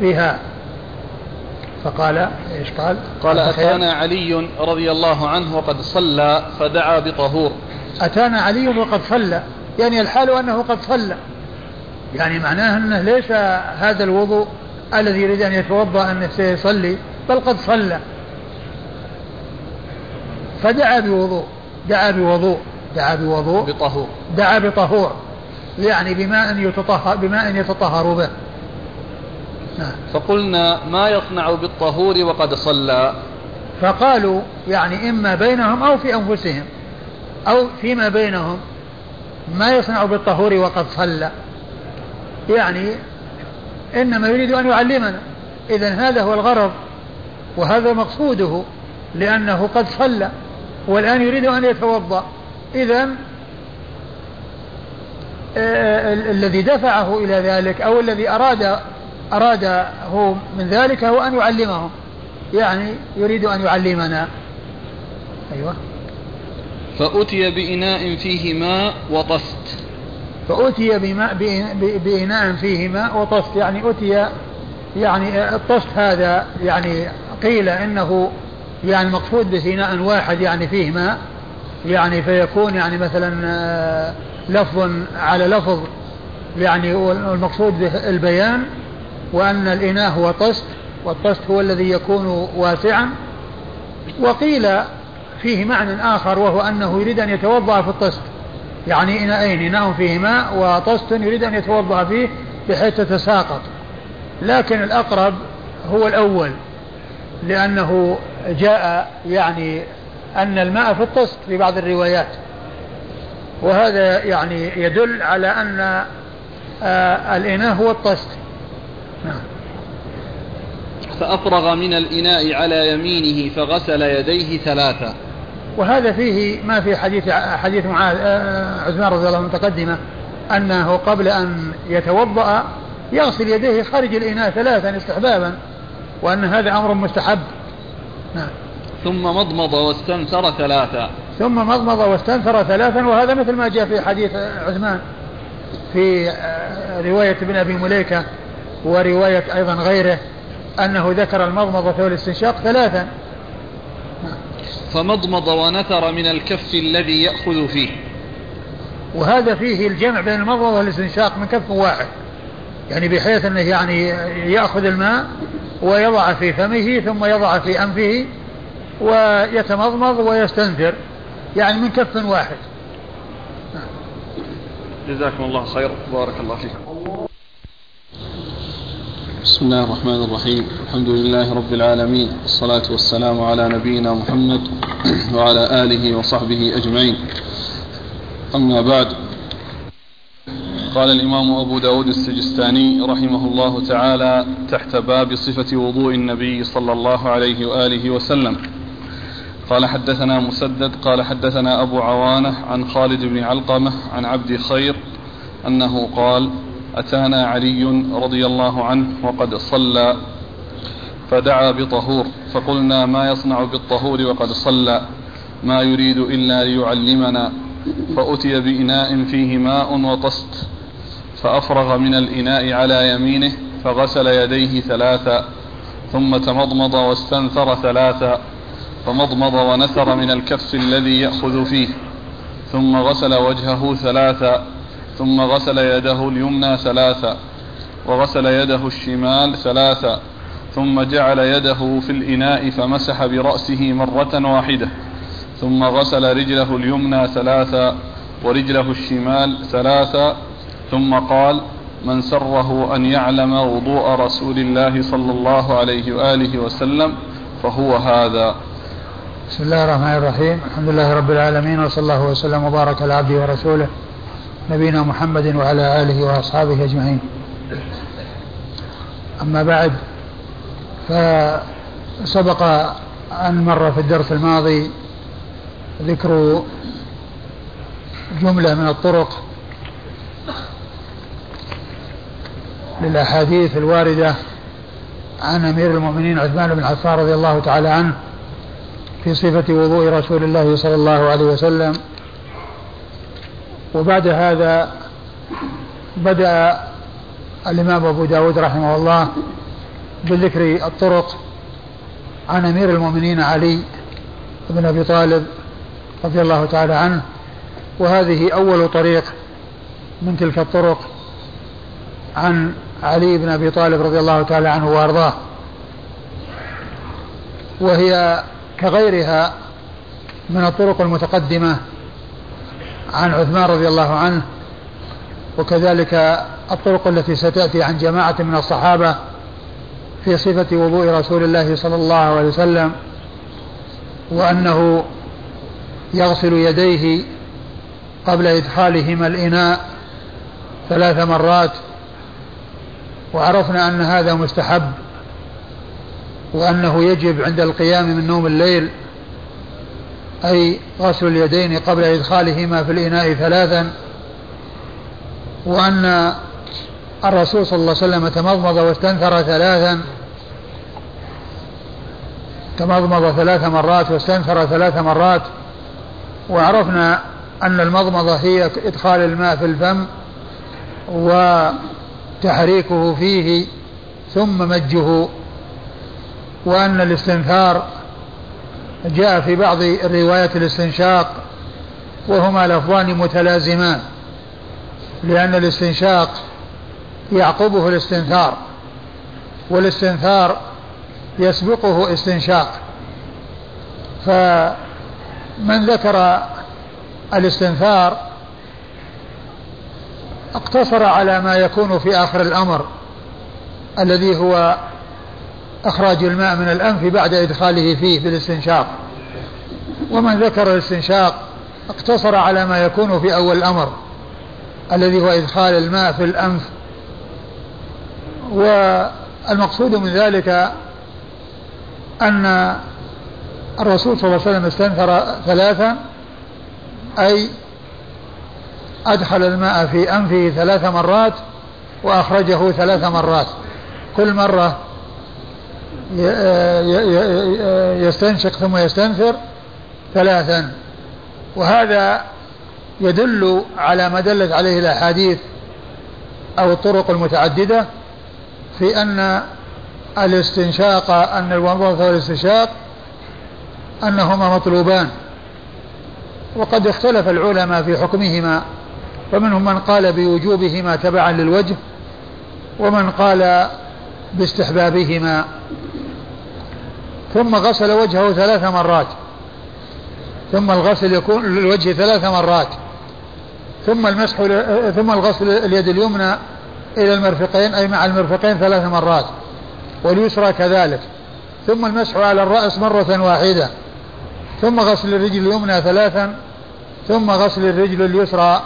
فيها فقال إيش قال؟ قال أتانا علي رضي الله عنه وقد صلى فدعا بطهور. أتانا علي وقد صلى يعني الحال أنه قد صلى. يعني معناه أنه ليس هذا الوضوء الذي يريد أن يتوضأ أنه سيصلي بل قد صلى. فدعا بوضوء دعا بوضوء دعا بوضوء بطهور. دعا بطهور. يعني بماء يتطهر بماء يتطهر به. نعم. فقلنا ما يصنع بالطهور وقد صلى. فقالوا يعني إما بينهم أو في أنفسهم أو فيما بينهم ما يصنع بالطهور وقد صلى. يعني إنما يريد أن يعلمنا. إذا هذا هو الغرض وهذا مقصوده لأنه قد صلى والآن يريد أن يتوضأ. إذا آه، الذي دفعه إلى ذلك أو الذي أراد أراده من ذلك هو أن يعلمهم يعني يريد أن يعلمنا. أيوة. فأتي بإناء فيه ماء وطست. فأتي بماء بإناء فيه ماء وطست يعني أتي يعني الطست هذا يعني قيل إنه يعني مقصود به إناء واحد يعني فيه ماء يعني فيكون يعني مثلا آه، لفظ على لفظ يعني والمقصود به البيان وأن الإناء هو طست والطست هو الذي يكون واسعا. وقيل فيه معنى آخر وهو أنه يريد أن يتوضأ في الطست يعني إناءين إناء فيه ماء وطست يريد أن يتوضأ فيه بحيث تتساقط. لكن الأقرب هو الأول لأنه جاء يعني أن الماء في الطست في بعض الروايات. وهذا يعني يدل على أن آه الإناء هو الطست. نعم. فأفرغ من الإناء على يمينه فغسل يديه ثلاثة. وهذا فيه ما في حديث حديث معاذ آه، عثمان رضي الله عنه متقدمة أنه قبل أن يتوضأ يغسل يديه خارج الإناء ثلاثا استحبابا وأن هذا أمر مستحب. نعم. ثم مضمض واستنثر ثلاثا. ثم مضمض واستنثر ثلاثا وهذا مثل ما جاء في حديث عثمان في آه، رواية ابن أبي مليكة ورواية أيضا غيره أنه ذكر المضمضة والاستنشاق ثلاثا. فمضمض ونثر من الكف الذي يأخذ فيه. وهذا فيه الجمع بين المضمضة والاستنشاق من كف واحد. يعني بحيث أنه يعني يأخذ الماء ويضع في فمه ثم يضع في أنفه ويتمضمض ويستنثر. يعني من كف واحد. جزاكم الله خير بارك الله فيكم. بسم الله الرحمن الرحيم الحمد لله رب العالمين والصلاة والسلام على نبينا محمد وعلى آله وصحبه أجمعين أما بعد قال الإمام أبو داود السجستاني رحمه الله تعالى تحت باب صفة وضوء النبي صلى الله عليه وآله وسلم قال حدثنا مسدد قال حدثنا أبو عوانة عن خالد بن علقمة عن عبد خير أنه قال أتانا علي رضي الله عنه وقد صلى فدعا بطهور فقلنا ما يصنع بالطهور وقد صلى ما يريد إلا ليعلمنا فأتي بإناء فيه ماء وطست فأفرغ من الإناء على يمينه فغسل يديه ثلاثا ثم تمضمض واستنثر ثلاثا فمضمض ونثر من الكف الذي يأخذ فيه ثم غسل وجهه ثلاثا ثم غسل يده اليمنى ثلاثا وغسل يده الشمال ثلاثا ثم جعل يده في الإناء فمسح برأسه مرة واحدة ثم غسل رجله اليمنى ثلاثا ورجله الشمال ثلاثا ثم قال من سره أن يعلم وضوء رسول الله صلى الله عليه وآله وسلم فهو هذا. بسم الله الرحمن الرحيم. الحمد لله رب العالمين وصلى الله وسلم وبارك على عبده ورسوله. نبينا محمد وعلى آله وأصحابه أجمعين. أما بعد فسبق أن مر في الدرس الماضي ذكر جملة من الطرق للأحاديث الواردة عن أمير المؤمنين عثمان بن عفان رضي الله تعالى عنه في صفة وضوء رسول الله صلى الله عليه وسلم. وبعد هذا بدأ الإمام أبو داود رحمه الله بذكر الطرق عن أمير المؤمنين علي بن أبي طالب رضي الله تعالى عنه. وهذه أول طريق من تلك الطرق عن علي بن أبي طالب رضي الله تعالى عنه وأرضاه. وهي كغيرها من الطرق المتقدمة عن عثمان رضي الله عنه وكذلك الطرق التي ستأتي عن جماعة من الصحابة في صفة وضوء رسول الله صلى الله عليه وسلم وأنه يغسل يديه قبل إدخالهما الإناء ثلاث مرات وعرفنا أن هذا مستحب وأنه يجب عند القيام من نوم الليل أي غسل اليدين قبل إدخالهما في الإناء ثلاثا وأن الرسول صلى الله عليه وسلم تمضمض واستنثر ثلاثا تمضمض ثلاث مرات واستنثر ثلاث مرات. وعرفنا أن المضمضة هي إدخال الماء في الفم وتحريكه فيه ثم مجه وأن الاستنثار جاء في بعض الروايات الاستنشاق وهما لفظان متلازمان لأن الاستنشاق يعقبه الاستنثار والاستنثار يسبقه استنشاق. فمن ذكر الاستنثار اقتصر على ما يكون في آخر الأمر الذي هو إخراج الماء من الأنف بعد إدخاله فيه في الاستنشاق. ومن ذكر الاستنشاق اقتصر على ما يكون في أول الأمر الذي هو إدخال الماء في الأنف. والمقصود من ذلك أن الرسول صلى الله عليه وسلم استنثر ثلاثا أي أدخل الماء في أنفه ثلاث مرات وأخرجه ثلاث مرات. كل مرة يستنشق ثم يستنثر ثلاثا. وهذا يدل على ما دلت عليه الأحاديث أو الطرق المتعددة في أن الاستنشاق أن الوضوء والاستنشاق أنهما مطلوبان. وقد اختلف العلماء في حكمهما فمنهم من قال بوجوبهما تبعا للوجه ومن قال باستحبابهما. ثم غسل وجهه ثلاث مرات. ثم الغسل يكون للوجه ثلاث مرات. ثم المسح ثم الغسل اليد اليمنى إلى المرفقين أي مع المرفقين ثلاث مرات. واليسرى كذلك. ثم المسح على الرأس مرة واحدة. ثم غسل الرجل اليمنى ثلاثا. ثم غسل الرجل اليسرى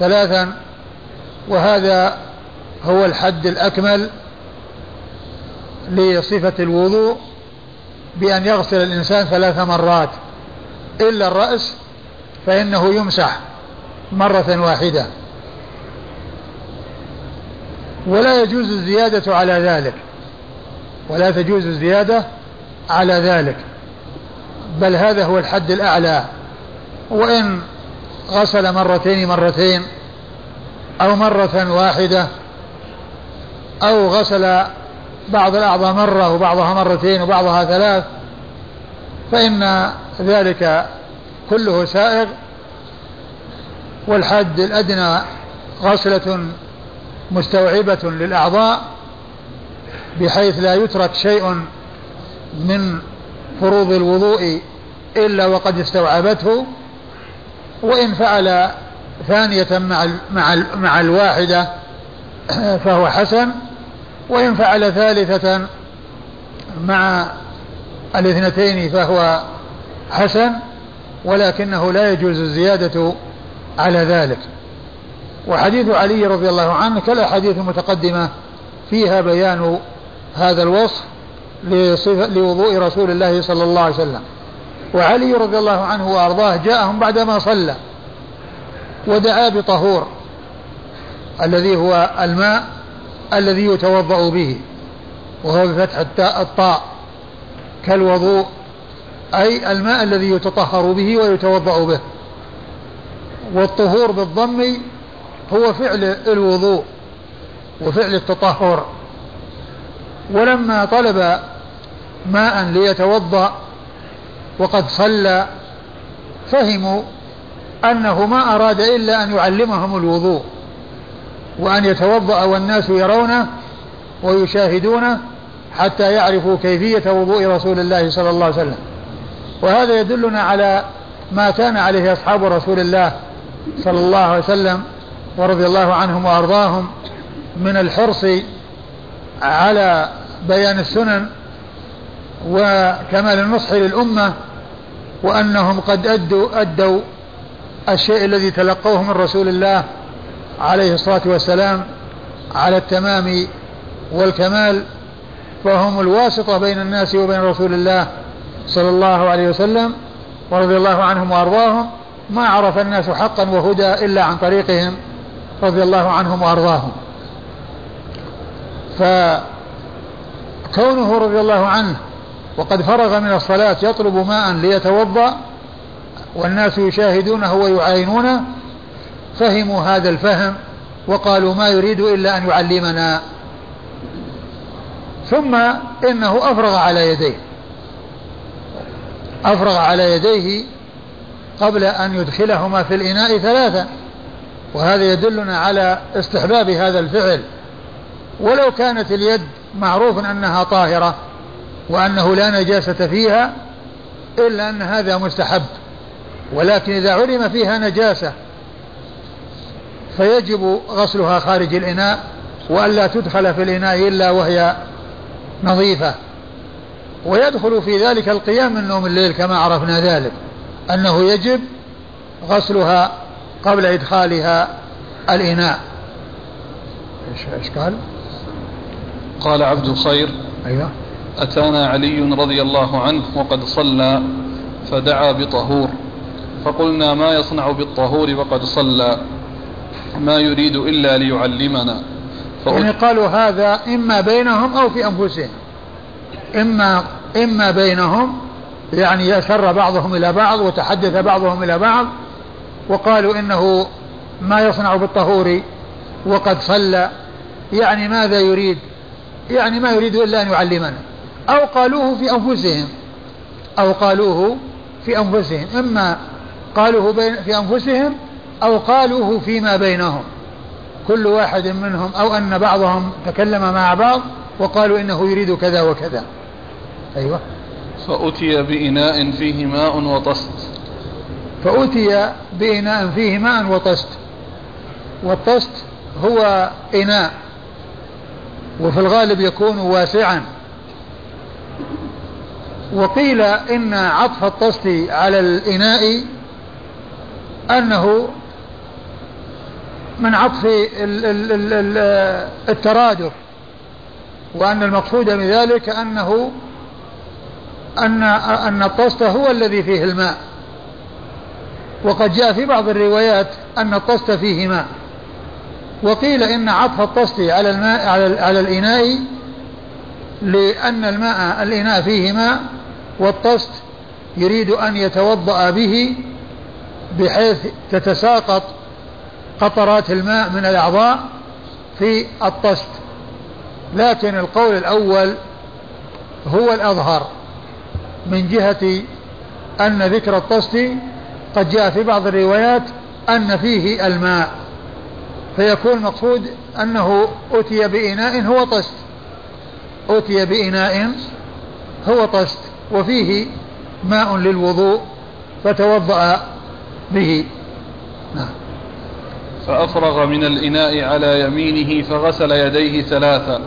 ثلاثا. وهذا هو الحد الأكمل لصفة الوضوء. بأن يغسل الإنسان ثلاث مرات. إلا الرأس فإنه يمسح مرة واحدة. ولا يجوز الزيادة على ذلك. ولا تجوز الزيادة على ذلك. بل هذا هو الحد الأعلى. وإن غسل مرتين مرتين أو مرة واحدة أو غسل بعض الأعضاء مرة وبعضها مرتين وبعضها ثلاث فإن ذلك كله سائغ والحد الأدنى غسلة مستوعبة للأعضاء بحيث لا يترك شيء من فروض الوضوء إلا وقد استوعبته وإن فعل ثانية مع مع مع الواحدة فهو حسن. وإن فعل ثالثة مع الاثنتين فهو حسن ولكنه لا يجوز الزيادة على ذلك. وحديث علي رضي الله عنه كالأحاديث المتقدمة فيها بيان هذا الوصف لوضوء رسول الله صلى الله عليه وسلم. وعلي رضي الله عنه وأرضاه جاءهم بعدما صلى ودعا بطهور الذي هو الماء الذي يتوضأ به وهو بفتح الطاء كالوضوء أي الماء الذي يتطهر به ويتوضأ به. والطهور بالضم هو فعل الوضوء وفعل التطهر. ولما طلب ماء ليتوضأ وقد صلى فهموا أنه ما أراد إلا أن يعلمهم الوضوء. وأن يتوضأ والناس يرونه ويشاهدونه حتى يعرفوا كيفية وضوء رسول الله صلى الله عليه وسلم. وهذا يدلنا على ما كان عليه أصحاب رسول الله صلى الله عليه وسلم ورضي الله عنهم وأرضاهم من الحرص على بيان السنن وكمال النصح للأمة وأنهم قد أدوا أدوا الشيء الذي تلقوه من رسول الله عليه الصلاة والسلام على التمام والكمال فهم الواسطة بين الناس وبين رسول الله صلى الله عليه وسلم ورضي الله عنهم وأرضاهم. ما عرف الناس حقا وهدى إلا عن طريقهم رضي الله عنهم وأرضاهم. فكونه رضي الله عنه وقد فرغ من الصلاة يطلب ماء ليتوضأ والناس يشاهدونه ويعاينونه فهموا هذا الفهم وقالوا ما يريد إلا أن يعلمنا. ثم إنه أفرغ على يديه. أفرغ على يديه قبل أن يدخلهما في الإناء ثلاثا وهذا يدلنا على استحباب هذا الفعل. ولو كانت اليد معروف أنها طاهرة وأنه لا نجاسة فيها إلا أن هذا مستحب. ولكن إذا علم فيها نجاسة فيجب غسلها خارج الإناء وألا تدخل في الإناء إلا وهي نظيفة. ويدخل في ذلك القيام من نوم الليل كما عرفنا ذلك أنه يجب غسلها قبل إدخالها الإناء. إيش قال؟ قال عبد الخير أيوه. أتانا علي رضي الله عنه وقد صلى فدعا بطهور فقلنا ما يصنع بالطهور وقد صلى. ما يريد إلا ليعلمنا. يعني قالوا هذا إما بينهم أو في أنفسهم. إما إما بينهم يعني يسر بعضهم إلى بعض وتحدث بعضهم إلى بعض وقالوا إنه ما يصنع بالطهور وقد صلى. يعني ماذا يريد؟ يعني ما يريد إلا أن يعلمنا. أو قالوه في أنفسهم. أو قالوه في أنفسهم. إما قالوه في أنفسهم أو قالوه فيما بينهم. كل واحد منهم أو أن بعضهم تكلم مع بعض وقالوا إنه يريد كذا وكذا. أيوة. فأتي بإناء فيه ماء وطست. فأتي بإناء فيه ماء وطست. والطست هو إناء. وفي الغالب يكون واسعا. وقيل إن عطف الطست على الإناء أنه من عطف الترادف وأن المقصود بذلك أنه أن أن الطست هو الذي فيه الماء. وقد جاء في بعض الروايات أن الطست فيه ماء. وقيل إن عطف الطست على الماء على, على الإناء لأن الماء الإناء فيه ماء والطست يريد أن يتوضأ به بحيث تتساقط قطرات الماء من الأعضاء في الطست. لكن القول الأول هو الأظهر من جهة أن ذكر الطست قد جاء في بعض الروايات أن فيه الماء فيكون المقصود أنه أتي بإناء هو طست. أتي بإناء هو طست وفيه ماء للوضوء فتوضأ به. نعم. فأفرغ من الإناء على يمينه فغسل يديه ثلاثا.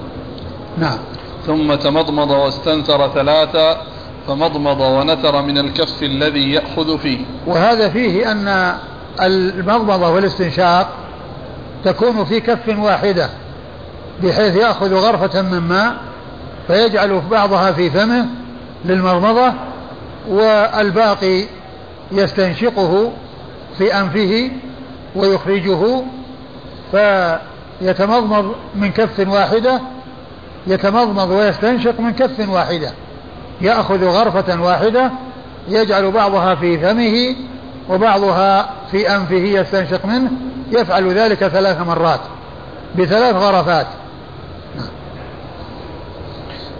نعم. ثم تمضمض واستنثر ثلاثا فمضمض ونثر من الكف الذي يأخذ فيه. وهذا فيه أن المضمضة والاستنشاق تكون في كف واحدة بحيث يأخذ غرفة من ماء فيجعل بعضها في فمه للمضمضة والباقي يستنشقه في أنفه ويخرجه فيتمضمض من كف واحدة يتمضمض ويستنشق من كف واحدة يأخذ غرفة واحدة يجعل بعضها في فمه وبعضها في أنفه يستنشق منه يفعل ذلك ثلاث مرات بثلاث غرفات.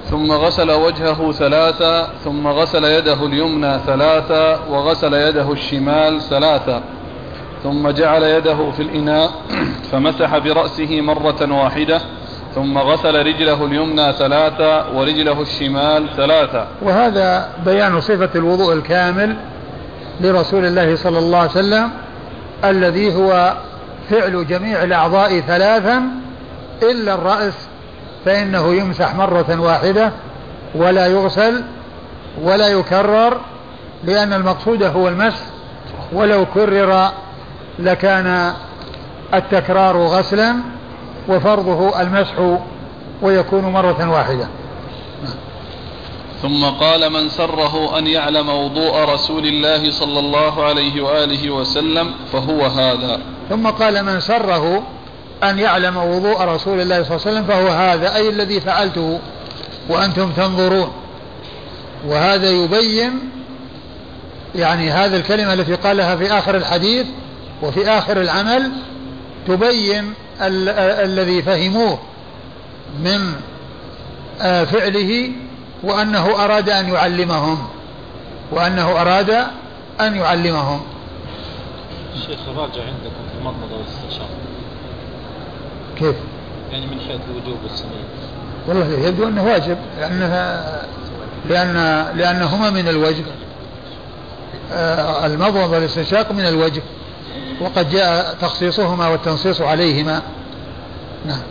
ثم غسل وجهه ثلاثا ثم غسل يده اليمنى ثلاثا وغسل يده الشمال ثلاثا ثم جعل يده في الإناء فمسح برأسه مرة واحدة ثم غسل رجله اليمنى ثلاثا ورجله الشمال ثلاثا وهذا بيان صفة الوضوء الكامل لرسول الله صلى الله عليه وسلم الذي هو فعل جميع الأعضاء ثلاثا إلا الرأس فإنه يمسح مرة واحدة ولا يغسل ولا يكرر لأن المقصود هو المسح ولو كرر لكان التكرار غسلا وفرضه المسح ويكون مرة واحدة. ثم قال من سره أن يعلم وضوء رسول الله صلى الله عليه وآله وسلم فهو هذا. ثم قال من سره أن يعلم وضوء رسول الله صلى الله عليه وسلم فهو هذا أي الذي فعلته وأنتم تنظرون. وهذا يبين يعني هذه الكلمة التي قالها في آخر الحديث وفي آخر العمل تبين ال الذي فهموه من آه، فعله وأنه أراد أن يعلمهم وأنه أراد أن يعلمهم. الشيخ الراجع عندكم في المضمضة والاستنشاق كيف؟ يعني من حيث الوجوب والسنية والله يبدو أنه واجب لأنها لأن لأنهما من الوجه. آه، المضمضة والاستنشاق من الوجه. وقد جاء تخصيصهما والتنصيص عليهما. نعم.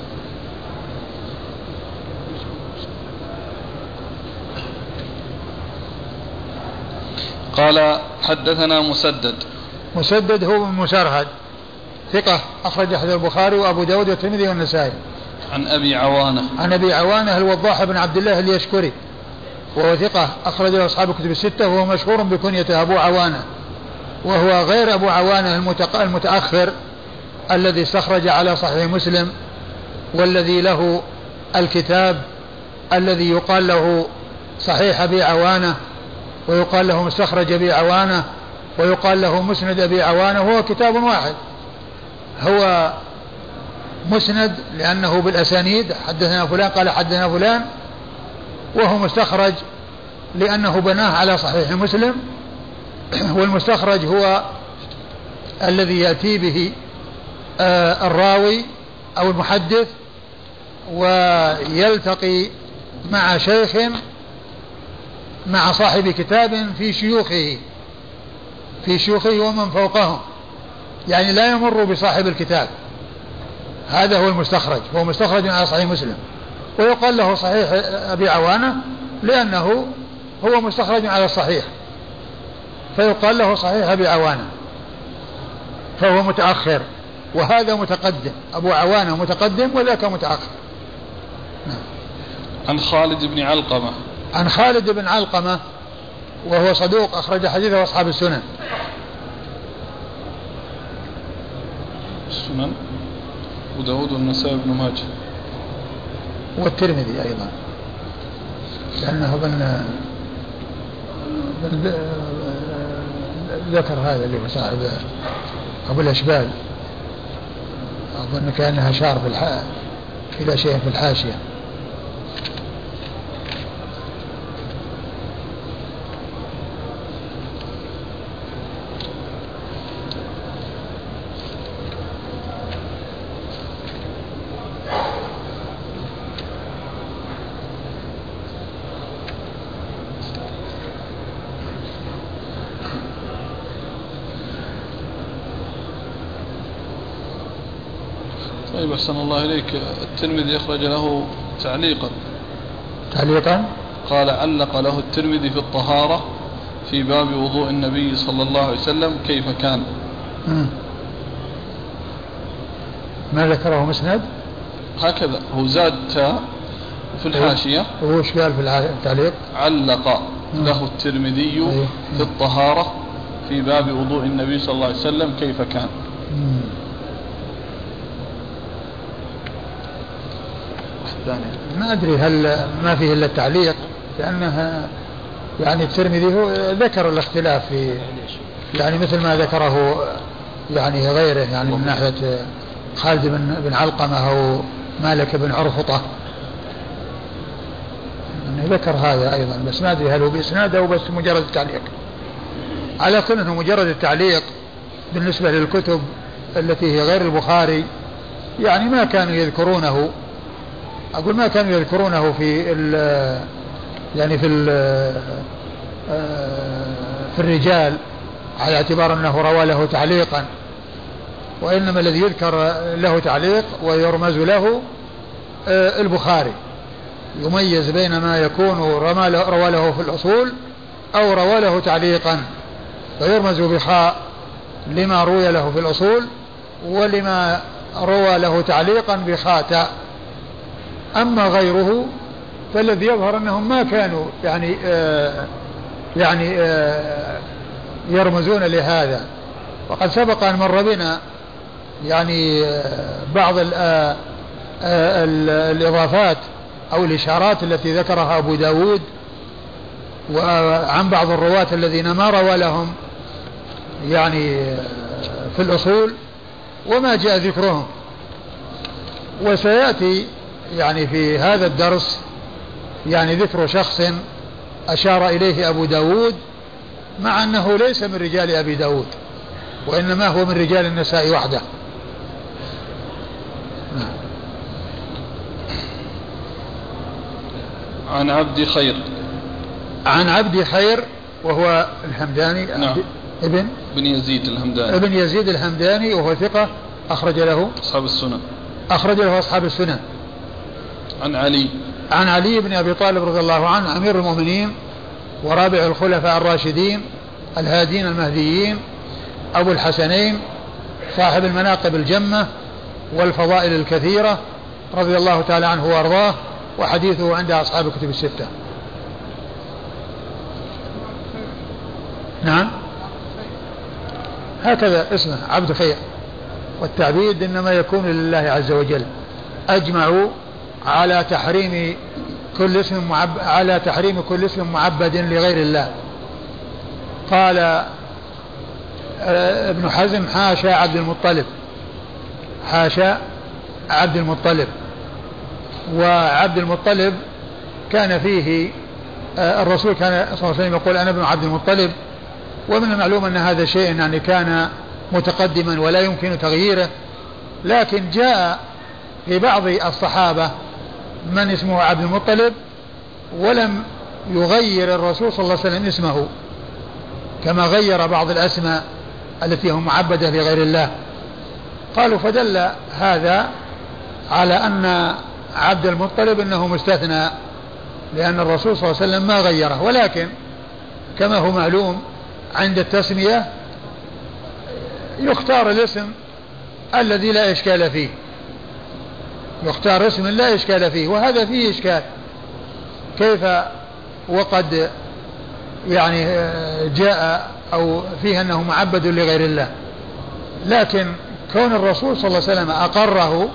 قال حدثنا مسدد. مسدد هو من مسرهد. ثقة أخرج حديث البخاري وأبو داود والترمذي والنسائي. عن أبي عوانة. عن أبي عوانة الوضاح بن عبد الله اليشكري. وهو ثقة أخرج له أصحاب الكتب الستة وهو مشهور بكنيته أبو عوانة. وهو غير أبو عوانة المتأخر الذي استخرج على صحيح مسلم والذي له الكتاب الذي يقال له صحيح أبي عوانة ويقال له مستخرج أبي عوانة ويقال له مسند أبي عوانة وهو كتاب واحد. هو مسند لأنه بالأسانيد حدثنا فلان قال حدثنا فلان وهو مستخرج لأنه بناه على صحيح مسلم والمستخرج هو الذي يأتي به آه، الراوي أو المحدث ويلتقي مع شيخ مع صاحب كتاب في شيوخه في شيوخه ومن فوقهم. يعني لا يمر بصاحب الكتاب. هذا هو المستخرج هو مستخرج على صحيح مسلم. ويقال له صحيح أبي عوانة لأنه هو مستخرج على الصحيح. فيقال له صحيح أبي عوانة. فهو متأخر. وهذا متقدم. أبو عوانة متقدم وذاك متأخر. نعم. عن خالد بن علقمة. عن خالد بن علقمة وهو صدوق أخرج حديثه أصحاب السنن. السنن. وداود والنسائي بن ماجه. والترمذي أيضا. لأنه ظن ذكر هذا اللي هو صاحب أبو الأشبال أظن كأنها أشار في الح... إلى شيء في الحاشية. أحسن الله إليك. الترمذي أخرج له تعليقا. تعليقا؟ قال علق له الترمذي في الطهارة في باب وضوء النبي صلى الله عليه وسلم كيف كان. مم. ما ذكره مسند؟ هكذا. هو زاد تاء في الحاشية. وش قال في التعليق؟ علق له الترمذي. في الطهارة في باب وضوء النبي صلى الله عليه وسلم كيف كان مم. ما أدري هل ما فيه إلا التعليق لأنها يعني الترمذي هو ذكر الاختلاف في يعني مثل ما ذكره يعني غيره يعني من ناحية خالد بن بن علقمة أو مالك بن عرفطة. يعني ذكر هذا أيضا بس ما أدري هل هو بإسناد أو بس مجرد التعليق. على كل أنه مجرد التعليق بالنسبة للكتب التي هي غير البخاري يعني ما كانوا يذكرونه. أقول ما كانوا يذكرونه في ال يعني في ال في الرجال على اعتبار أنه روى له تعليقا. وإنما الذي يذكر له تعليق ويرمز له البخاري. يميز بين ما يكون روى له في الأصول أو روى له تعليقا. فيرمز بخاء لما روي له في الأصول ولما روى له تعليقا بخاء أما غيره فالذي يظهر أنهم ما كانوا يعني آه يعني آه يرمزون لهذا. وقد سبق أن مر بنا يعني آه بعض ال ال الإضافات أو الإشارات التي ذكرها أبو داود وعن بعض الرواة الذين ما روى لهم يعني في الأصول وما جاء ذكرهم. وسيأتي يعني في هذا الدرس يعني ذكر شخص أشار إليه أبو داود مع أنه ليس من رجال أبي داود وإنما هو من رجال النساء وحده. عن عبد خير. عن عبد خير وهو الحمداني نعم. ابن؟ بن يزيد الهمداني. ابن يزيد الهمداني وهو ثقة أخرج له. أصحاب السنن. أخرج له أصحاب السنن. عن علي. عن علي بن أبي طالب رضي الله عنه أمير المؤمنين ورابع الخلفاء الراشدين الهادين المهديين أبو الحسنين صاحب المناقب الجمة والفضائل الكثيرة رضي الله تعالى عنه وأرضاه وحديثه عند أصحاب الكتب الستة. نعم. هكذا اسمه عبد خير. والتعبيد إنما يكون لله عز وجل. أجمعوا على تحريم كل اسم معب على تحريم كل اسم معبد لغير الله. قال ابن حزم حاشا عبد المطلب. حاشا عبد المطلب. وعبد المطلب كان فيه الرسول كان صلى الله عليه وسلم يقول أنا ابن عبد المطلب. ومن المعلوم أن هذا شيء يعني كان متقدما ولا يمكن تغييره. لكن جاء في بعض الصحابة من اسمه عبد المطلب ولم يغير الرسول صلى الله عليه وسلم اسمه كما غير بعض الأسماء التي هم معبدة لغير الله. قالوا فدل هذا على أن عبد المطلب إنه مستثنى لأن الرسول صلى الله عليه وسلم ما غيره. ولكن كما هو معلوم عند التسمية يختار الاسم الذي لا إشكال فيه. يختار اسم لا إشكال فيه وهذا فيه إشكال. كيف وقد يعني جاء أو فيه أنه معبد لغير الله. لكن كون الرسول صلى الله عليه وسلم أقره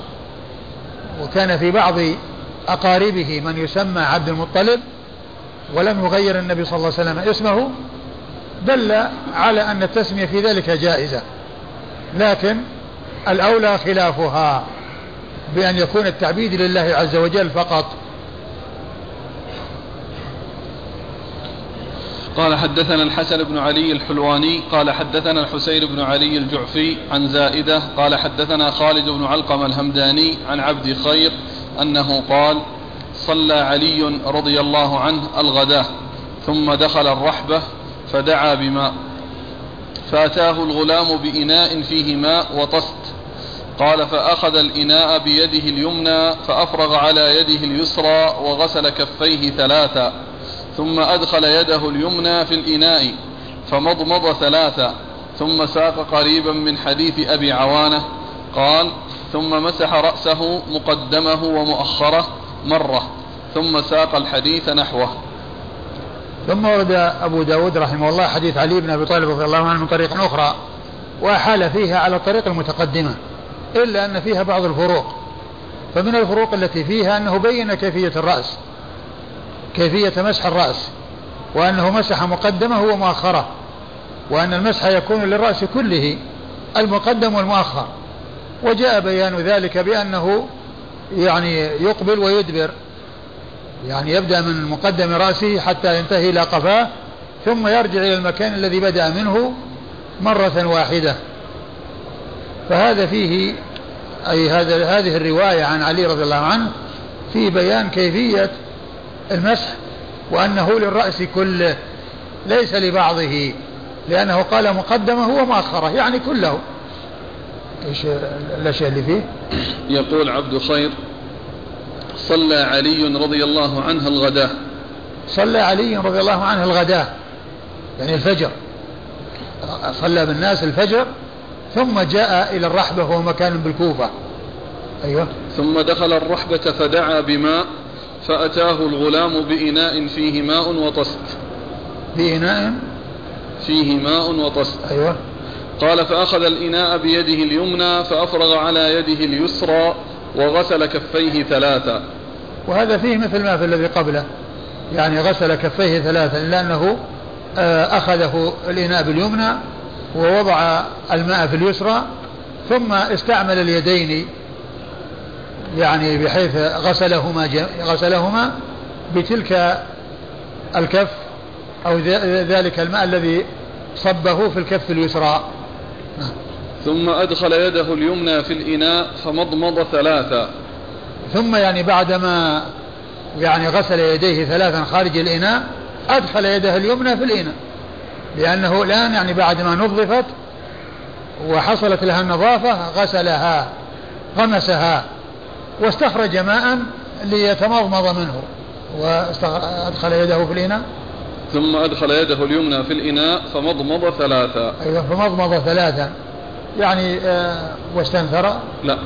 وكان في بعض أقاربه من يسمى عبد المطلب ولم يغير النبي صلى الله عليه وسلم اسمه دل على أن التسمية في ذلك جائزة. لكن الأولى خلافها. بأن يكون التعبيد لله عز وجل فقط. قال حدثنا الحسن بن علي الحلواني قال حدثنا الحسين بن علي الجعفي عن زائدة قال حدثنا خالد بن علقم الهمداني عن عبد خير أنه قال صلى علي رضي الله عنه الغداة ثم دخل الرحبة فدعا بماء فأتاه الغلام بإناء فيه ماء وطست قال فأخذ الإناء بيده اليمنى فأفرغ على يده اليسرى وغسل كفيه ثلاثا ثم أدخل يده اليمنى في الإناء فمضمض ثلاثا ثم ساق قريبا من حديث أبي عوانة قال ثم مسح رأسه مقدمه ومؤخره مرة ثم ساق الحديث نحوه. ثم ورد أبو داود رحمه الله حديث علي بن أبي طالب رضي الله عنه من طريق أخرى وأحال فيها على الطريق المتقدمة. إلا أن فيها بعض الفروق. فمن الفروق التي فيها أنه بين كيفية الرأس كيفية مسح الرأس وأنه مسح مقدمة ومؤخره وأن المسح يكون للرأس كله المقدم والمؤخر. وجاء بيان ذلك بأنه يعني يقبل ويدبر يعني يبدأ من مقدم رأسه حتى ينتهي إلى قفاه ثم يرجع إلى المكان الذي بدأ منه مرة واحدة. فهذا فيه أي هذا هذه الرواية عن علي رضي الله عنه في بيان كيفية المسح وأنه للرأس كله ليس لبعضه لأنه قال مقدمة ومؤخره يعني كله. إيش الأشياء اللي فيه؟ يقول عبد خير صلى علي رضي الله عنه الغداة. صلى علي رضي الله عنه الغداة يعني الفجر. صلى بالناس الفجر ثم جاء إلى الرحبة وهو مكان بالكوفة. أيوة. ثم دخل الرحبة فدعا بماء فأتاه الغلام بإناء فيه ماء وطست. في إناء فيه ماء وطست. أيوة. قال فأخذ الإناء بيده اليمنى فأفرغ على يده اليسرى وغسل كفيه ثلاثا. وهذا فيه مثل ما في الذي قبله. يعني غسل كفيه ثلاثا لأنه آه، أخذه الإناء باليمنى ووضع الماء في اليسرى ثم استعمل اليدين يعني بحيث غسلهما غسلهما بتلك الكف أو ذلك الماء الذي صبه في الكف اليسرى. ثم أدخل يده اليمنى في الإناء فمضمض ثلاثا. ثم يعني بعدما يعني غسل يديه ثلاثا خارج الإناء أدخل يده اليمنى في الإناء. لأنه الآن يعني بعد ما نظفت وحصلت لها النظافة غسلها غمسها واستخرج ماء ليتمضمض منه. وأدخل يده في الإناء. ثم أدخل يده اليمنى في الإناء فمضمض ثلاثا أيوة فمضمض ثلاثا يعني آه واستنثر. لا.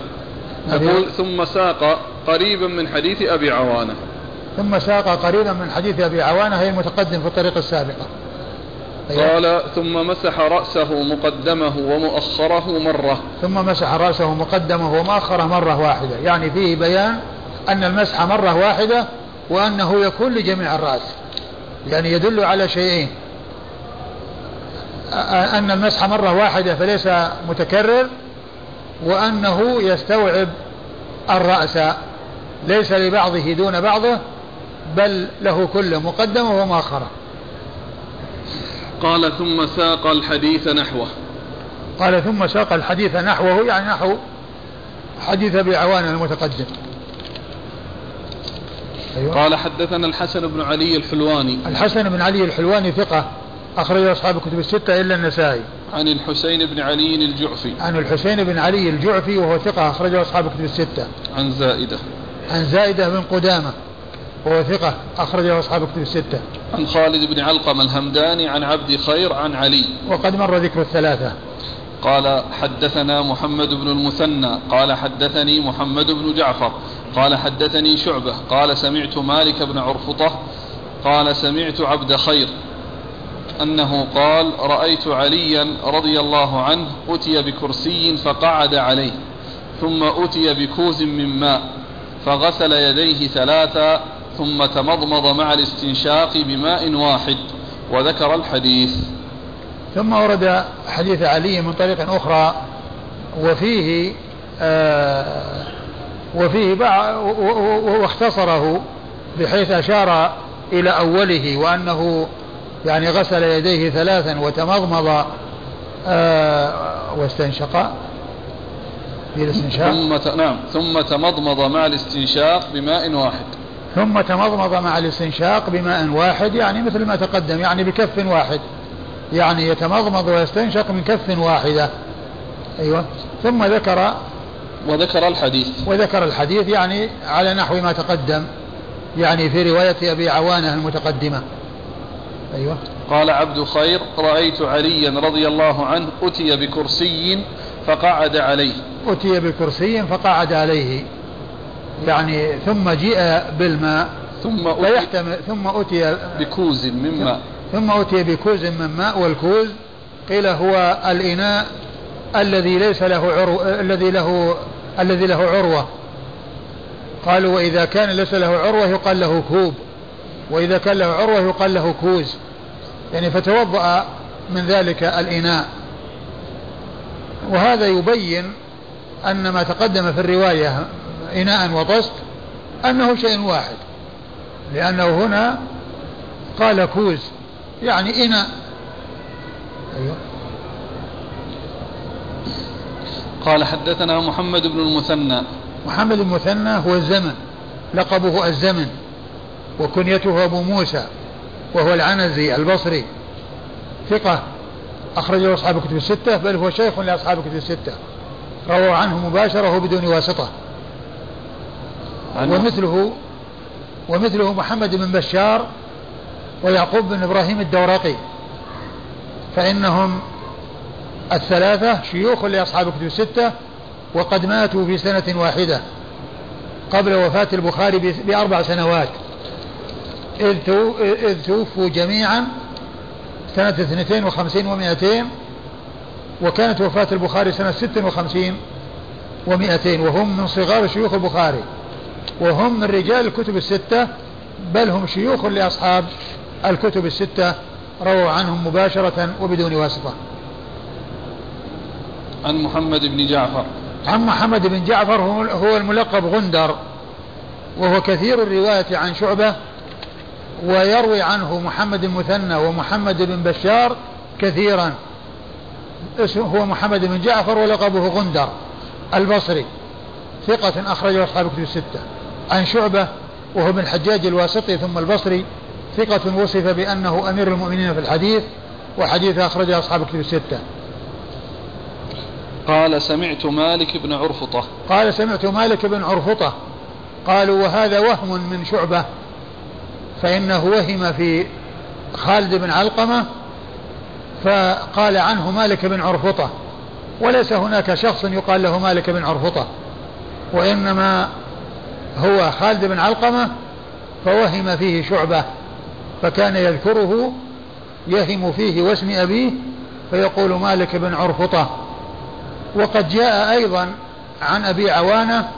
يقول ثم ساق قريبا من حديث أبي عوانة. ثم ساق قريبا من حديث أبي عوانة هي المتقدم في الطريق السابقة. قال ثم مسح رأسه مقدمه ومؤخره مرة. ثم مسح رأسه مقدمه ومؤخره مرة واحدة. يعني فيه بيان أن المسح مرة واحدة وأنه يكون لجميع الرأس. يعني يدل على شيئين. أن المسح مرة واحدة فليس متكرر وأنه يستوعب الرأس. ليس لبعضه دون بعضه بل له كله مقدمة ومؤخرة. قال ثم ساق الحديث نحوه. قال ثم ساق الحديث نحوه يعني نحو حديث أبي عوان المتقدم. أيوة. قال حدثنا الحسن بن علي الحلواني. الحسن بن علي الحلواني ثقة أخرج أصحاب الكتب الستة إلا النسائي. عن الحسين بن علي الجعفي. عن الحسين بن علي الجعفي وهو ثقة أخرجه أصحاب الكتب الستة. عن زائدة. عن زائدة بن قدامة. وهو ثقة أخرجه أصحاب الكتب الستة. عن خالد بن علقم الهمداني عن عبد خير عن علي. وقد مر ذكر الثلاثة. قال حدثنا محمد بن المثنى قال حدثني محمد بن جعفر قال حدثني شعبة قال سمعت مالك بن عرفطة قال سمعت عبد خير أنه قال رأيت عليا رضي الله عنه أتي بكرسي فقعد عليه ثم أتي بكوز من ماء فغسل يديه ثلاثا ثم تمضمض مع الاستنشاق بماء واحد وذكر الحديث ثم ورد حديث علي من طريق أخرى وفيه آه وفيه واختصره بحيث أشار إلى أوله وأنه يعني غسل يديه ثلاثا وتمضمض آه واستنشق في الاستنشاق ثم. نعم ثم تمضمض مع الاستنشاق بماء واحد ثم تمضمض مع الاستنشاق بماء واحد يعني مثل ما تقدم يعني بكف واحد. يعني يتمضمض ويستنشق من كف واحدة. أيوة. ثم ذكر وذكر الحديث. وذكر الحديث يعني على نحو ما تقدم يعني في رواية أبي عوانة المتقدمة. أيوة. قال عبد خير رأيت عليا رضي الله عنه أتي بكرسي فقعد عليه. أتي بكرسي فقعد عليه. يعني ثم جيء بالماء ثم أتي فيحتمل ثم أتي بكوز من ماء. ثم أتي بكوز من ماء والكوز قيل هو الإناء الذي ليس له عرو الذي له الذي له عروة. قالوا وإذا كان ليس له عروة يقال له كوب وإذا كان له عروة يقال له كوز. يعني فتوضأ من ذلك الإناء. وهذا يبين أن ما تقدم في الرواية إناء وطست أنه شيء واحد لأنه هنا قال كوز يعني إناء. أيوه. قال حدثنا محمد بن المثنى. محمد المثنى هو الزمن لقبه الزمن وكنيته أبو موسى وهو العنزي البصري ثقة أخرجه أصحاب الكتب الستة بل هو شيخ لأصحاب الكتب الستة. رووا عنه مباشرة بدون واسطة. ومثله ومثله محمد بن بشار ويعقوب بن إبراهيم الدورقي. فإنهم الثلاثة شيوخ لأصحاب الكتب الستة وقد ماتوا في سنة واحدة قبل وفاة البخاري بأربع سنوات. إذ توفوا جميعا سنة 52 و200 وكانت وفاة البخاري سنة 56 و200 وهم من صغار شيوخ البخاري. وهم من رجال الكتب الستة بل هم شيوخ لأصحاب الكتب الستة رووا عنهم مباشرة وبدون واسطة. عن محمد بن جعفر. عن محمد بن جعفر هو- الملقب غندر وهو كثير الرواية عن شعبة ويروي عنه محمد المثنى ومحمد بن بشار كثيرا. اسمه هو محمد بن جعفر ولقبه غندر البصري ثقة أخرجه أصحاب الكتب الستة. عن شعبة وهو ابن الحجاج الواسطي ثم البصري ثقة وصف بأنه أمير المؤمنين في الحديث وحديث أخرجه أصحاب الكتب الستة. قال سمعت مالك بن عرفطة. قال سمعت مالك بن عرفطة. قالوا وهذا وهم من شعبة فإنه وهم في خالد بن علقمة فقال عنه مالك بن عرفطة. وليس هناك شخص يقال له مالك بن عرفطة وإنما هو خالد بن علقمة فوهم فيه شعبة فكان يذكره يهم فيه واسم أبيه فيقول مالك بن عرفطة. وقد جاء أيضا عن أبي عوانة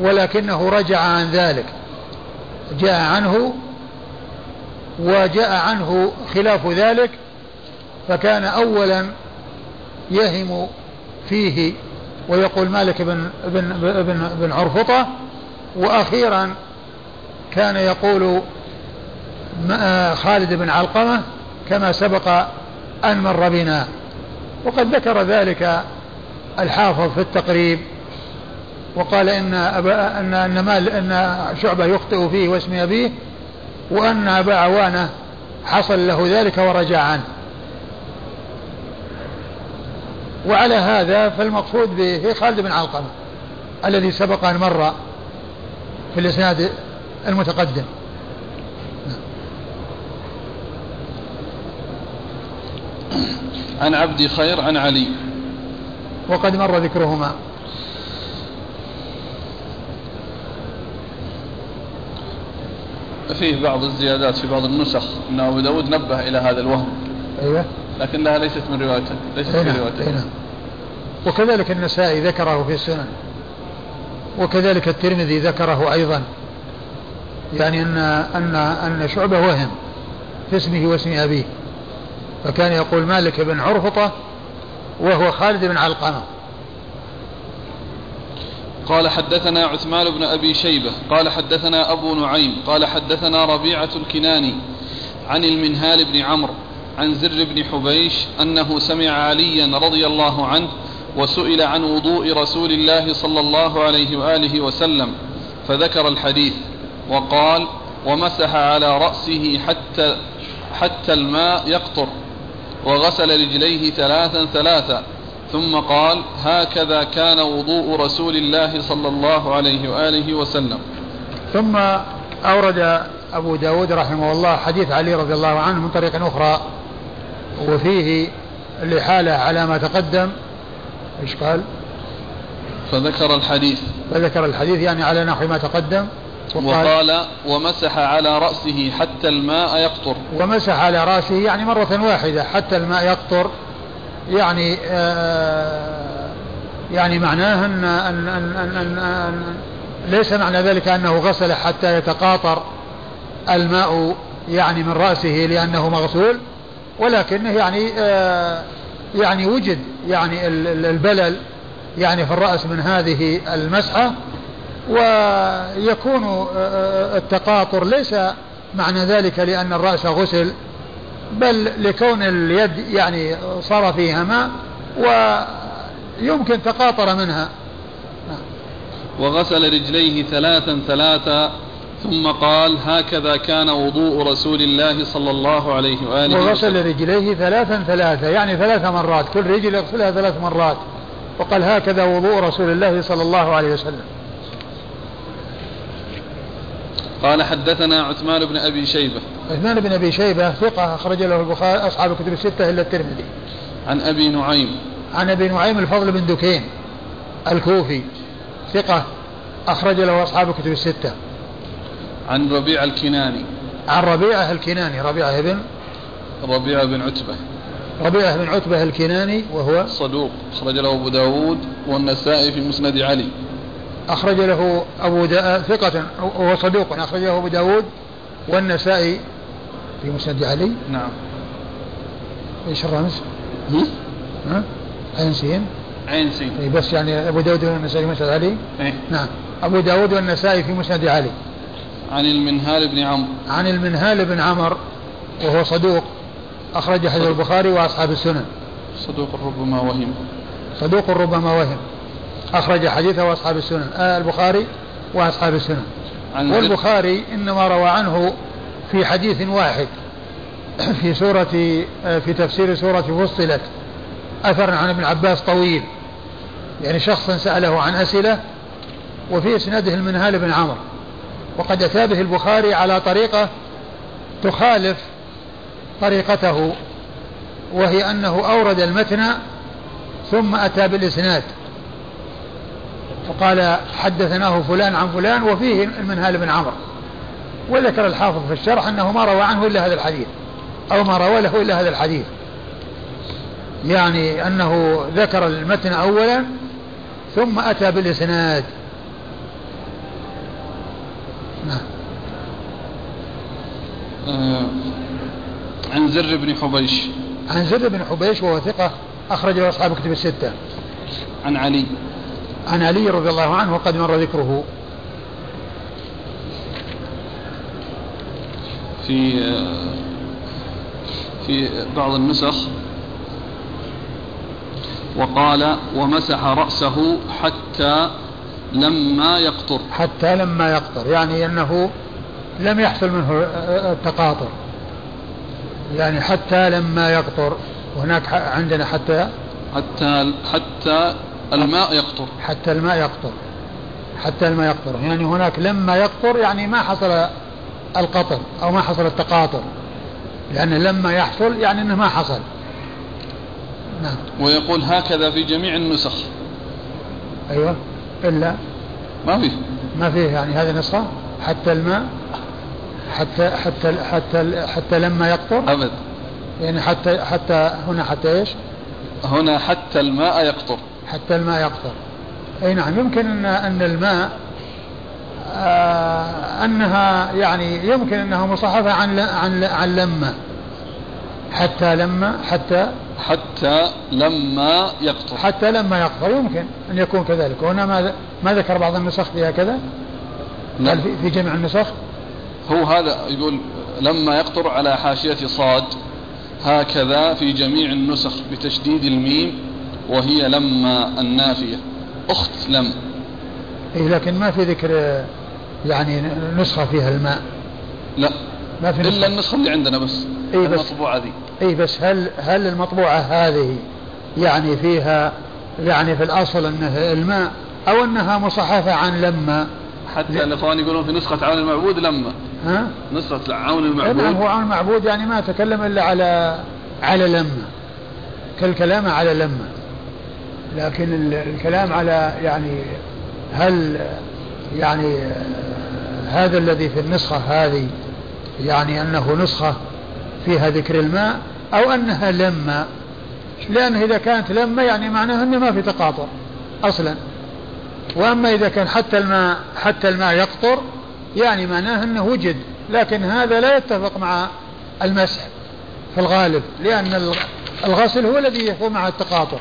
ولكنه رجع عن ذلك. جاء عنه وجاء عنه خلاف ذلك فكان أولا يهم فيه ويقول مالك بن, بن, بن, بن عرفطة وأخيرا كان يقول م- خالد بن علقمة كما سبق أن مر بنا وقد ذكر ذلك الحافظ في التقريب وقال إن أبا ان إن مال إن شعبة يخطئ فيه واسم أبيه وأن أبا عوانة حصل له ذلك ورجع عنه. وعلى هذا فالمقصود به خالد بن علقمة الذي سبق أن مر في الإسناد المتقدم. عن عبد خير عن علي وقد مر ذكرهما. فيه بعض الزيادات في بعض النسخ إن أبو داود نبه إلى هذا الوهم أيوه لكنها ليست من روايته ليست في نعم، روايته نعم. وكذلك النسائي ذكره في السنن وكذلك الترمذي ذكره أيضا يعني أن أن أن شعبة وهم في اسمه واسم أبيه فكان يقول مالك بن عرفطة وهو خالد بن علقمة. قال حدثنا عثمان بن أبي شيبة قال حدثنا أبو نعيم قال حدثنا ربيعة الكناني عن المنهال بن عمرو عن زر بن حبيش أنه سمع عليا رضي الله عنه وسئل عن وضوء رسول الله صلى الله عليه وآله وسلم فذكر الحديث وقال ومسح على رأسه حتى حتى الماء يقطر وغسل رجليه ثلاثا ثلاثا ثم قال هكذا كان وضوء رسول الله صلى الله عليه وآله وسلم. ثم أورد أبو داود رحمه الله حديث علي رضي الله عنه من طريق أخرى وفيه الإحالة على ما تقدم إيش قال؟ فذكر الحديث. فذكر الحديث يعني على نحو ما تقدم وقال, وقال ومسح على رأسه حتى الماء يقطر. ومسح على رأسه يعني مرة واحدة حتى الماء يقطر. يعني آه يعني معناه أن, أن, أن, أن, أن, أن ليس معنى ذلك أنه غسل حتى يتقاطر الماء يعني من رأسه لأنه مغسول ولكنه يعني آه يعني وجد يعني البلل يعني في الرأس من هذه المسحة ويكون آه، آه، التقاطر ليس معنى ذلك لأن الرأس غسل بل لكون اليد يعني صار فيها ماء ويمكن تقاطر منها. وغسل رجليه ثلاثا ثلاثا ثم قال هكذا كان وضوء رسول الله صلى الله عليه وآله وغسل رجليه ثلاثا ثلاثا يعني ثلاث مرات كل رجل يغسلها ثلاث مرات. وقال هكذا وضوء رسول الله صلى الله عليه وسلم. قال حدثنا عثمان بن أبي شيبة. عثمان بن أبي شيبة ثقة أخرج له البخاري أصحاب الكتب الستة إلا الترمذي. عن أبي نعيم. عن أبي نعيم الفضل بن دكين الكوفي ثقة أخرج له أصحاب الكتب الستة. عن ربيع الكناني. عن ربيعه الكناني ربيعه بن ربيعه بن عتبة. ربيعه بن عتبة الكناني وهو صدوق. أخرج له أبو داود والنسائي في مسند علي. أخرج له أبو دا... ثقة وهو صدوق. أخرج له أبو داود والنسائي في مسند علي. نعم. إيش الرمز؟ ها؟ عين سين. عين سين. اي بس يعني أبو داود والنسائي في مسند علي؟ إيه. نعم. أبو داود والنسائي في مسند علي. عن المنهال بن عمرو. عن المنهال بن عمر وهو صدوق أخرج حديث البخاري وأصحاب السنن. صدوق ربما وهم. صدوق ربما وهم. أخرج حديثه أصحاب السنن. آه البخاري وأصحاب السنن. والبخاري إنما روى عنه في حديث واحد. في سورة آه، في تفسير سورة فصلت. أثر عن ابن عباس طويل. يعني شخص سأله عن أسئلة وفي إسناده المنهال بن عمرو وقد أتى به البخاري على طريقة تخالف طريقته وهي أنه أورد المتن ثم أتى بالإسناد. فقال حدثناه فلان عن فلان وفيه المنهال بن عمرو. وذكر الحافظ في الشرح أنه ما روى عنه إلا هذا الحديث أو ما روى له إلا هذا الحديث. يعني أنه ذكر المتن أولا ثم أتى بالإسناد. نعم. آه عن زر بن حبيش. عن زر بن حبيش وهو ثقة أخرج له أصحاب كتب الستة. عن علي. عن علي رضي الله عنه وقد مر ذكره. في في بعض النسخ. وقال ومسح رأسه حتى لما يقطر. حتى لما يقطر يعني أنه لم يحصل منه التقاطر. يعني حتى لما يقطر وهناك عندنا حتى حتى حتى الماء يقطر. حتى الماء يقطر. حتى الماء يقطر. يعني هناك لما يقطر يعني ما حصل القطر أو ما حصل التقاطر. لأن لما يحصل يعني أنه ما حصل. نعم. ويقول هكذا في جميع النسخ. أيوة. إلا ما فيه ما فيه يعني هذه نسخة. حتى الماء حتى حتى حتى حتى لما يقطر. أبد. يعني حتى حتى هنا حتى إيش؟ هنا حتى الماء يقطر. حتى الماء يقطر. أي نعم يمكن أن أن الماء آه أنها يعني يمكن أنها مصحفة عن عن عن لما حتى لما حتى حتى لما يقطر حتى لما يقطر يمكن أن يكون كذلك. وهنا ما ما ذكر بعض النسخ فيها كذا؟ هل في, في جميع النسخ؟ هو هذا يقول لما يقطر على حاشية صاد هكذا في جميع النسخ بتشديد الميم وهي لما النافية. أخت لم. إيه لكن ما في ذكر يعني نسخة فيها الماء. لا. ما في نسخة. إلا النسخة اللي عندنا بس إيه بس. المطبوعة ذي. إيه بس هل هل المطبوعة هذه يعني فيها يعني في الأصل أنه الماء أو أنها مصحفة عن لما حتى الإخوان يقولون في نسخة عون المعبود لما ها؟ نسخة عون نعم المعبود هو عن المعبود يعني ما تكلم إلا على على لما كالكلام على لما لكن ال- الكلام على يعني هل يعني هذا الذي في النسخة هذه يعني أنه نسخة فيها ذكر الماء أو أنها لما لأنه إذا كانت لما يعني معناها أنه ما في تقاطر أصلا. وأما إذا كان حتى الماء حتى الماء يقطر يعني معناه أنه وجد. لكن هذا لا يتفق مع المسح في الغالب لأن الغ- الغسل هو الذي يكون مع التقاطر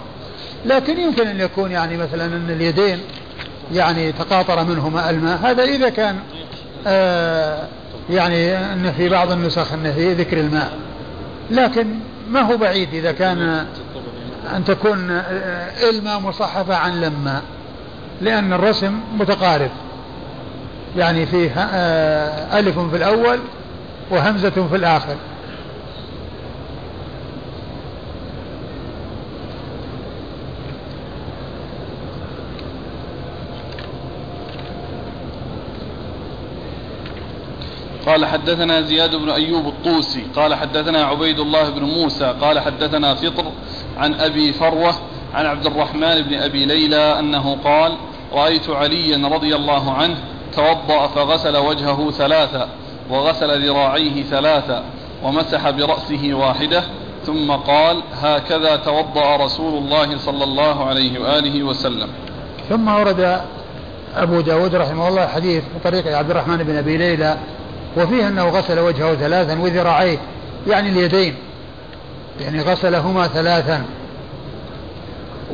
لكن يمكن أن يكون يعني مثلا أن اليدين يعني تقاطر منهما الماء. هذا إذا كان آه يعني أن في بعض النسخ أن في ذكر الماء. لكن ما هو بعيد إذا كان أن تكون الماء مصحفة عن لما لأن الرسم متقارب. يعني فيه آه، ألف في الأول وهمزة في الآخر. قال حدثنا زياد بن أيوب الطوسي قال حدثنا عبيد الله بن موسى قال حدثنا فطر عن أبي فروة عن عبد الرحمن بن أبي ليلى أنه قال رأيت عليا رضي الله عنه توضأ فغسل وجهه ثلاثا وغسل ذراعيه ثلاثا ومسح برأسه واحدة ثم قال هكذا توضأ رسول الله صلى الله عليه وآله وسلم. ثم ورد أبو داود رحمه الله حديث بطريق عبد الرحمن بن أبي ليلى وفيه أنه غسل وجهه ثلاثا وذراعيه يعني اليدين. يعني غسلهما ثلاثا.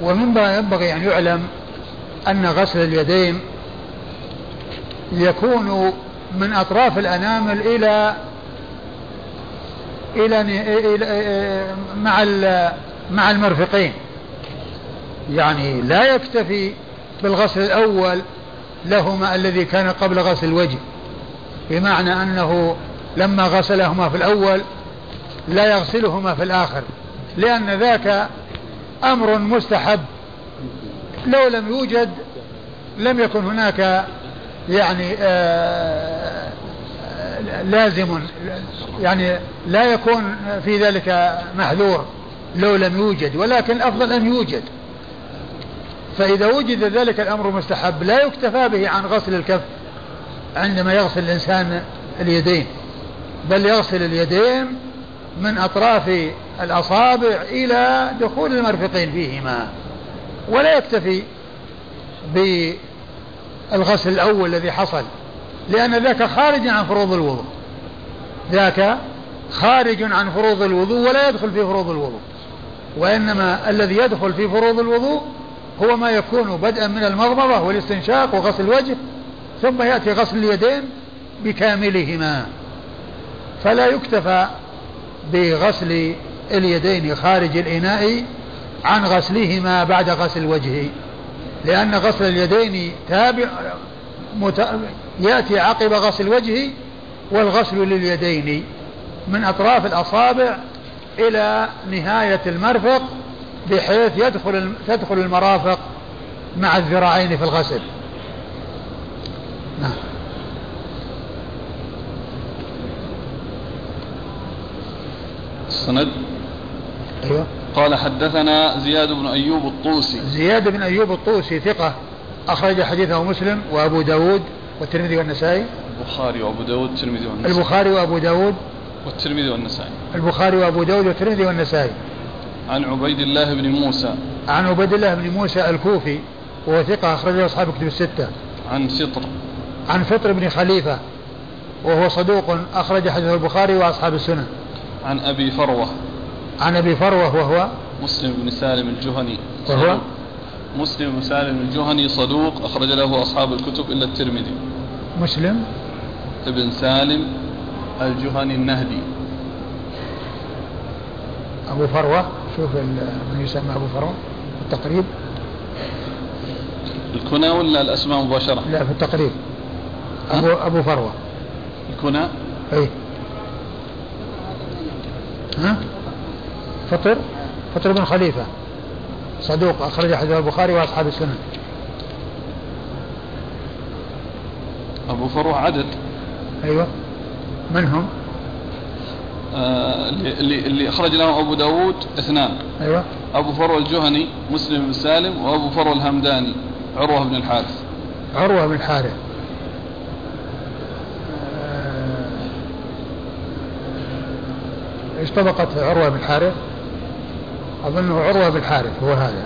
ومما ينبغي أن يعلم أن غسل اليدين يكون من أطراف الأنامل إلى إلى, مع مع المرفقين. يعني لا يكتفي بالغسل الأول لهما الذي كان قبل غسل الوجه. بمعنى أنه لما غسلهما في الأول لا يغسلهما في الآخر لأن ذاك أمر مستحب. لو لم يوجد لم يكن هناك يعني آه لازم يعني لا يكون في ذلك محذور لو لم يوجد ولكن الأفضل أن يوجد. فإذا وجد ذلك الأمر مستحب لا يكتفى به عن غسل الكف. عندما يغسل الإنسان اليدين بل يغسل اليدين من أطراف الأصابع إلى دخول المرفقين فيهما. ولا يكتفي بالغسل الأول الذي حصل لأن ذاك خارج عن فروض الوضوء. ذاك خارج عن فروض الوضوء ولا يدخل في فروض الوضوء. وإنما الذي يدخل في فروض الوضوء هو ما يكون بدءا من المضمضة والاستنشاق وغسل الوجه ثم يأتي غسل اليدين بكاملهما. فلا يكتفى بغسل اليدين خارج الإناء عن غسلهما بعد غسل الوجه لأن غسل اليدين تابع مت... يأتي عقب غسل الوجه والغسل لليدين من أطراف الأصابع إلى نهاية المرفق بحيث يدخل تدخل المرافق مع الذراعين في الغسل. نعم. السند؟ أيوه. قال حدثنا زياد بن أيوب الطوسي. زياد بن أيوب الطوسي ثقة. أخرج حديثه مسلم وأبو داود والترمذي والنسائي. البخاري وأبو داود والترمذي والنسائي. البخاري وأبو داود. والترمذي والنسائي. البخاري وأبو داود والترمذي والنسائي. عن عبيد الله بن موسى. عن عبيد الله بن موسى الكوفي. وهو ثقة أخرجه أصحاب كتب الستة. عن فطر. عن فطر بن خليفة وهو صدوق أخرج حديثه البخاري وأصحاب السنة. عن أبي فروة. عن أبي فروة وهو؟ مسلم بن سالم الجهني. وهو. مسلم بن سالم الجهني صدوق أخرج له أصحاب الكتب إلا الترمذي. مسلم؟ ابن سالم الجهني النهدي. أبو فروة شوف من يسمى أبو فروة في التقريب. الكنى ولا الأسماء مباشرة؟ لا في التقريب. أبو, أبو فروة. الكنى أي ها؟ فطر؟ فطر بن خليفة. صدوق أخرج حديث البخاري وأصحاب السنن أبو فروة عدد. أيوة. من هم؟ آه اللي, اللي أخرج له أبو داود اثنان. أيوة. أبو فروة الجهني مسلم بن سالم وأبو فروة الهمداني عروة بن الحارث. عروة بن الحارث. إيش طبقة عروة بن الحارث؟ أظنه عروة بن الحارث هو هذا.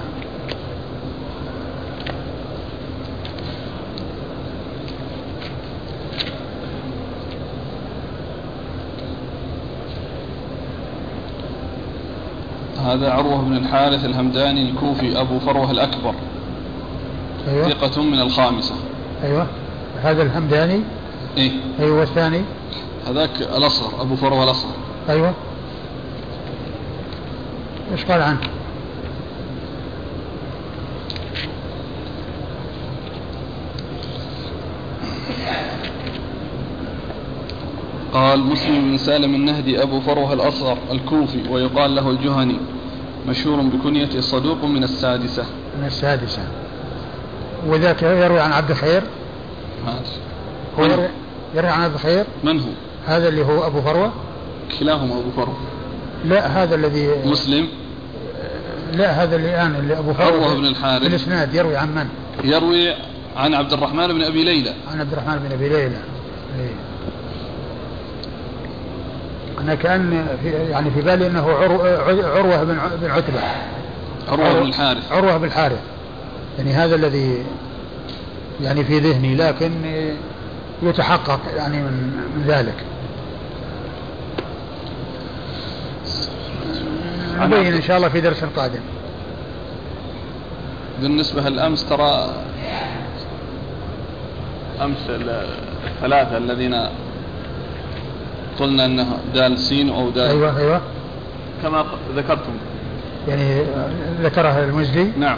هذا عروة بن الحارث الهمداني الكوفي أبو فروة الأكبر. أيوة. ثقة من الخامسة. أيوة. هذا الهمداني؟ إيه. أيوة والثاني؟ هذاك الأصغر أبو فروة الأصغر. أيوة. إيش قال عنه؟ قال مسلم بن سالم النهدي أبو فروه الأصغر الكوفي ويقال له الجهني مشهور بكنيته صدوق من السادسة. من السادسة. وذاك يروي عن عبد الخير؟ هو من, يروي, يروي عن عبد الخير؟ من هو؟ هذا اللي هو أبو فروة؟ كلاهما أبو فروة. لا هذا الذي مسلم. لا هذا اللي الآن اللي فروة عروة بن الحارث. في الإسناد يروي عن من؟ يروي عن عبد الرحمن بن أبي ليلى. عن عبد الرحمن بن أبي ليلى. إيه. أنا كأن في يعني في بالي أنه عرو- عروة بن بن عتبة. عروة بن الحارث. عروة بن الحارث. يعني هذا الذي يعني في ذهني لكن يتحقق يعني من, من ذلك. نبين إن شاء الله في درس قادم. بالنسبة للأمس ترى أمس الثلاثة الذين قلنا أنه دال سين أو دال أيوة أيوة. كما ذكرتم. يعني ذكرها المزلي نعم.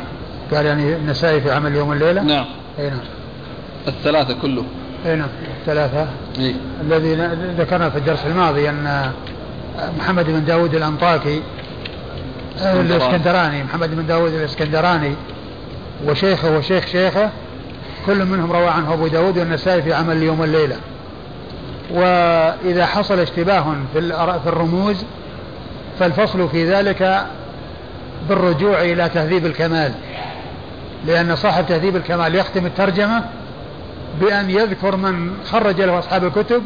قال يعني النسائي في عمل يوم الليلة؟ نعم. أي نعم. الثلاثة كله. أي نعم ثلاثة إيه. الذي ذكرنا في الدرس الماضي أن محمد بن داود الأنطاكي الإسكندراني محمد بن داود الإسكندراني وشيخه وشيخ شيخه كل منهم روى عنه أبو داود والنسائي في عمل يوم الليلة. وإذا حصل اشتباه في الرموز فالفصل في ذلك بالرجوع إلى تهذيب الكمال. لأن صاحب تهذيب الكمال يختم الترجمة بأن يذكر من خرج له أصحاب الكتب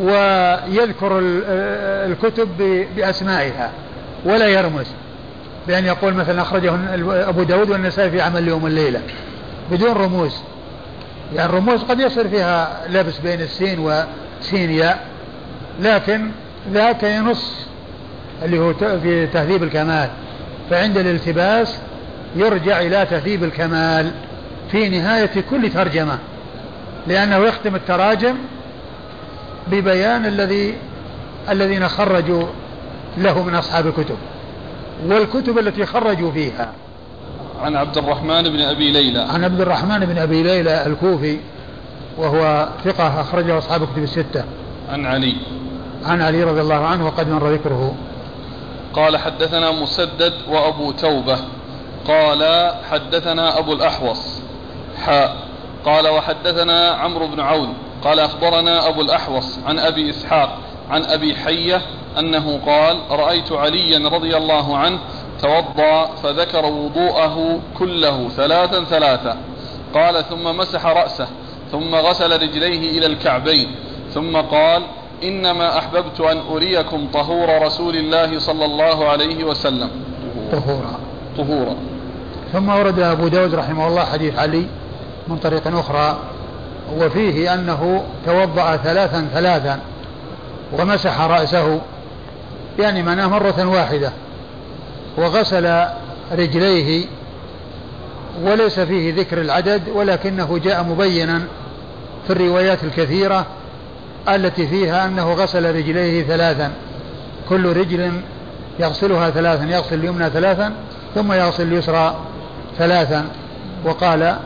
ويذكر ال- الكتب بأسمائها ولا يرمز بأن يقول مثلا أخرجه أبو داود والنسائي في عمل يوم الليلة بدون رموز. يعني الرموز قد يصير فيها لبس بين السين وسين ياء لكن ذاك ينص اللي هو في تهذيب الكمال. فعند الالتباس يرجع إلى تهذيب الكمال في نهاية كل ترجمة لأنه يختم التراجم ببيان الذي الذين خرجوا له من أصحاب الكتب والكتب التي خرجوا فيها. عن عبد الرحمن بن أبي ليلى. عن عبد الرحمن بن أبي ليلى الكوفي وهو ثقة أخرجه أصحاب الكتب الستة. عن علي. عن علي رضي الله عنه وقد مر ذكره. قال حدثنا مسدد وأبو توبة. قال حدثنا أبو الأحوص. حاء قال وحدثنا عمرو بن عون. قال أخبرنا أبو الأحوص عن أبي إسحاق عن أبي حية أنه قال رأيت عليا رضي الله عنه توضأ فذكر وضوءه كله ثلاثا ثلاثا. قال ثم مسح رأسه ثم غسل رجليه إلى الكعبين ثم قال إنما أحببت أن أريكم طهور رسول الله صلى الله عليه وسلم. طهورا. طهورا. ثم ورد أبو داود رحمه الله حديث علي من طريق أخرى وفيه أنه توضأ ثلاثا ثلاثا ومسح رأسه يعني معناه مرة واحدة وغسل رجليه وليس فيه ذكر العدد ولكنه جاء مبينا في الروايات الكثيرة التي فيها أنه غسل رجليه ثلاثا كل رجل يغسلها ثلاثا يغسل اليمنى ثلاثا ثم يغسل اليسرى ثلاثا وقال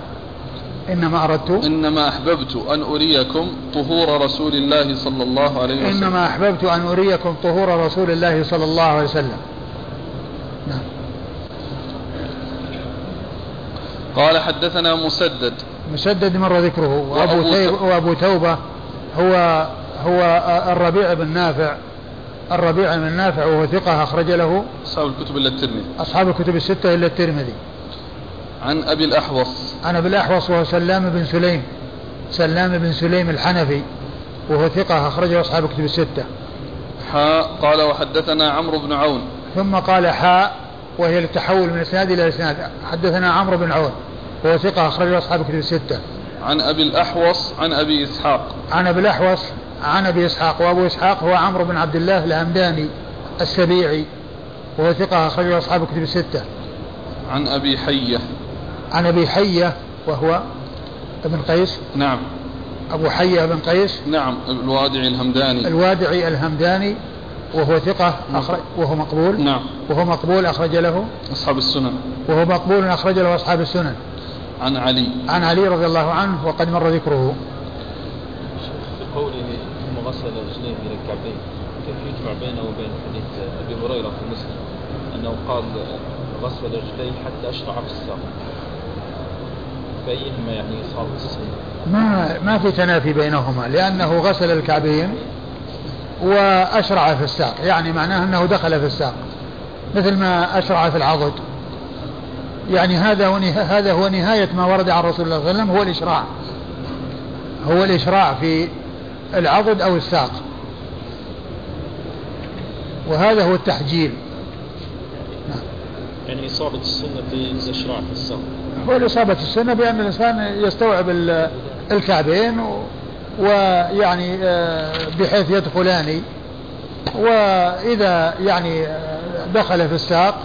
إنما أردت إنما أحببت أن أريكم طهور رسول الله صلى الله عليه وسلم. إنما أحببت أن أريكم طهور رسول الله صلى الله عليه وسلم. نعم. قال حدثنا مسدد. مسدد مر ذكره وأبو, وأبو توبة هو هو الربيع بن نافع. الربيع بن نافع وهو ثقة أخرج له أصحاب الكتب إلا الترمذي. أصحاب الكتب الستة إلا الترمذي. عن أبي الأحوص. عن أبي الأحوص وهو سلام بن سليم سلام بن سليم الحنفي وهو ثقة أخرجه أصحاب الكتب الستة. حاء قال وحدثنا عمرو بن عون. ثم قال حاء وهي التحول من إسناد إلى إسناد. حدثنا عمرو بن عون وهو ثقة أخرجه أصحاب الكتب الستة. عن أبي الأحوص عن أبي إسحاق. عن أبي الأحوص عن أبي إسحاق وأبو إسحاق هو عمرو بن عبد الله الهمداني السبيعي وهو ثقة أخرجه أصحاب الكتب الستة. عن أبي حية. عن أبي حية وهو ابن قيس. نعم. أبو حية بن قيس. نعم الوادعي الهمداني. الوادعي الهمداني وهو ثقة أخرج وهو مقبول. نعم. وهو مقبول أخرج له. أصحاب السنن. وهو مقبول أخرج له أصحاب السنن. عن علي. عن علي رضي الله عنه وقد مر ذكره. في قوله ثم غسل رجليه إلى الكعبين كيف يجمع بينه وبين حديث أبي هريرة في مسلم؟ أنه قال غسل رجليه حتى أشرع في الساق. فايهما يعني صار ما ما في تنافي بينهما لأنه غسل الكعبين وأشرع في الساق يعني معناه أنه دخل في الساق مثل ما أشرع في العضد. يعني هذا هو هذا هو نهاية ما ورد عن رسول الله صلى الله عليه وسلم هو الإشراع. هو الإشراع في العضد أو الساق. وهذا هو التحجيل. يعني إصابة السنة في الاشراع في الساق. هو الإصابة السنة بأن الإنسان يستوعب ال- الكعبين ويعني آه، بحيث يدخلان. وإذا يعني آه، دخل في الساق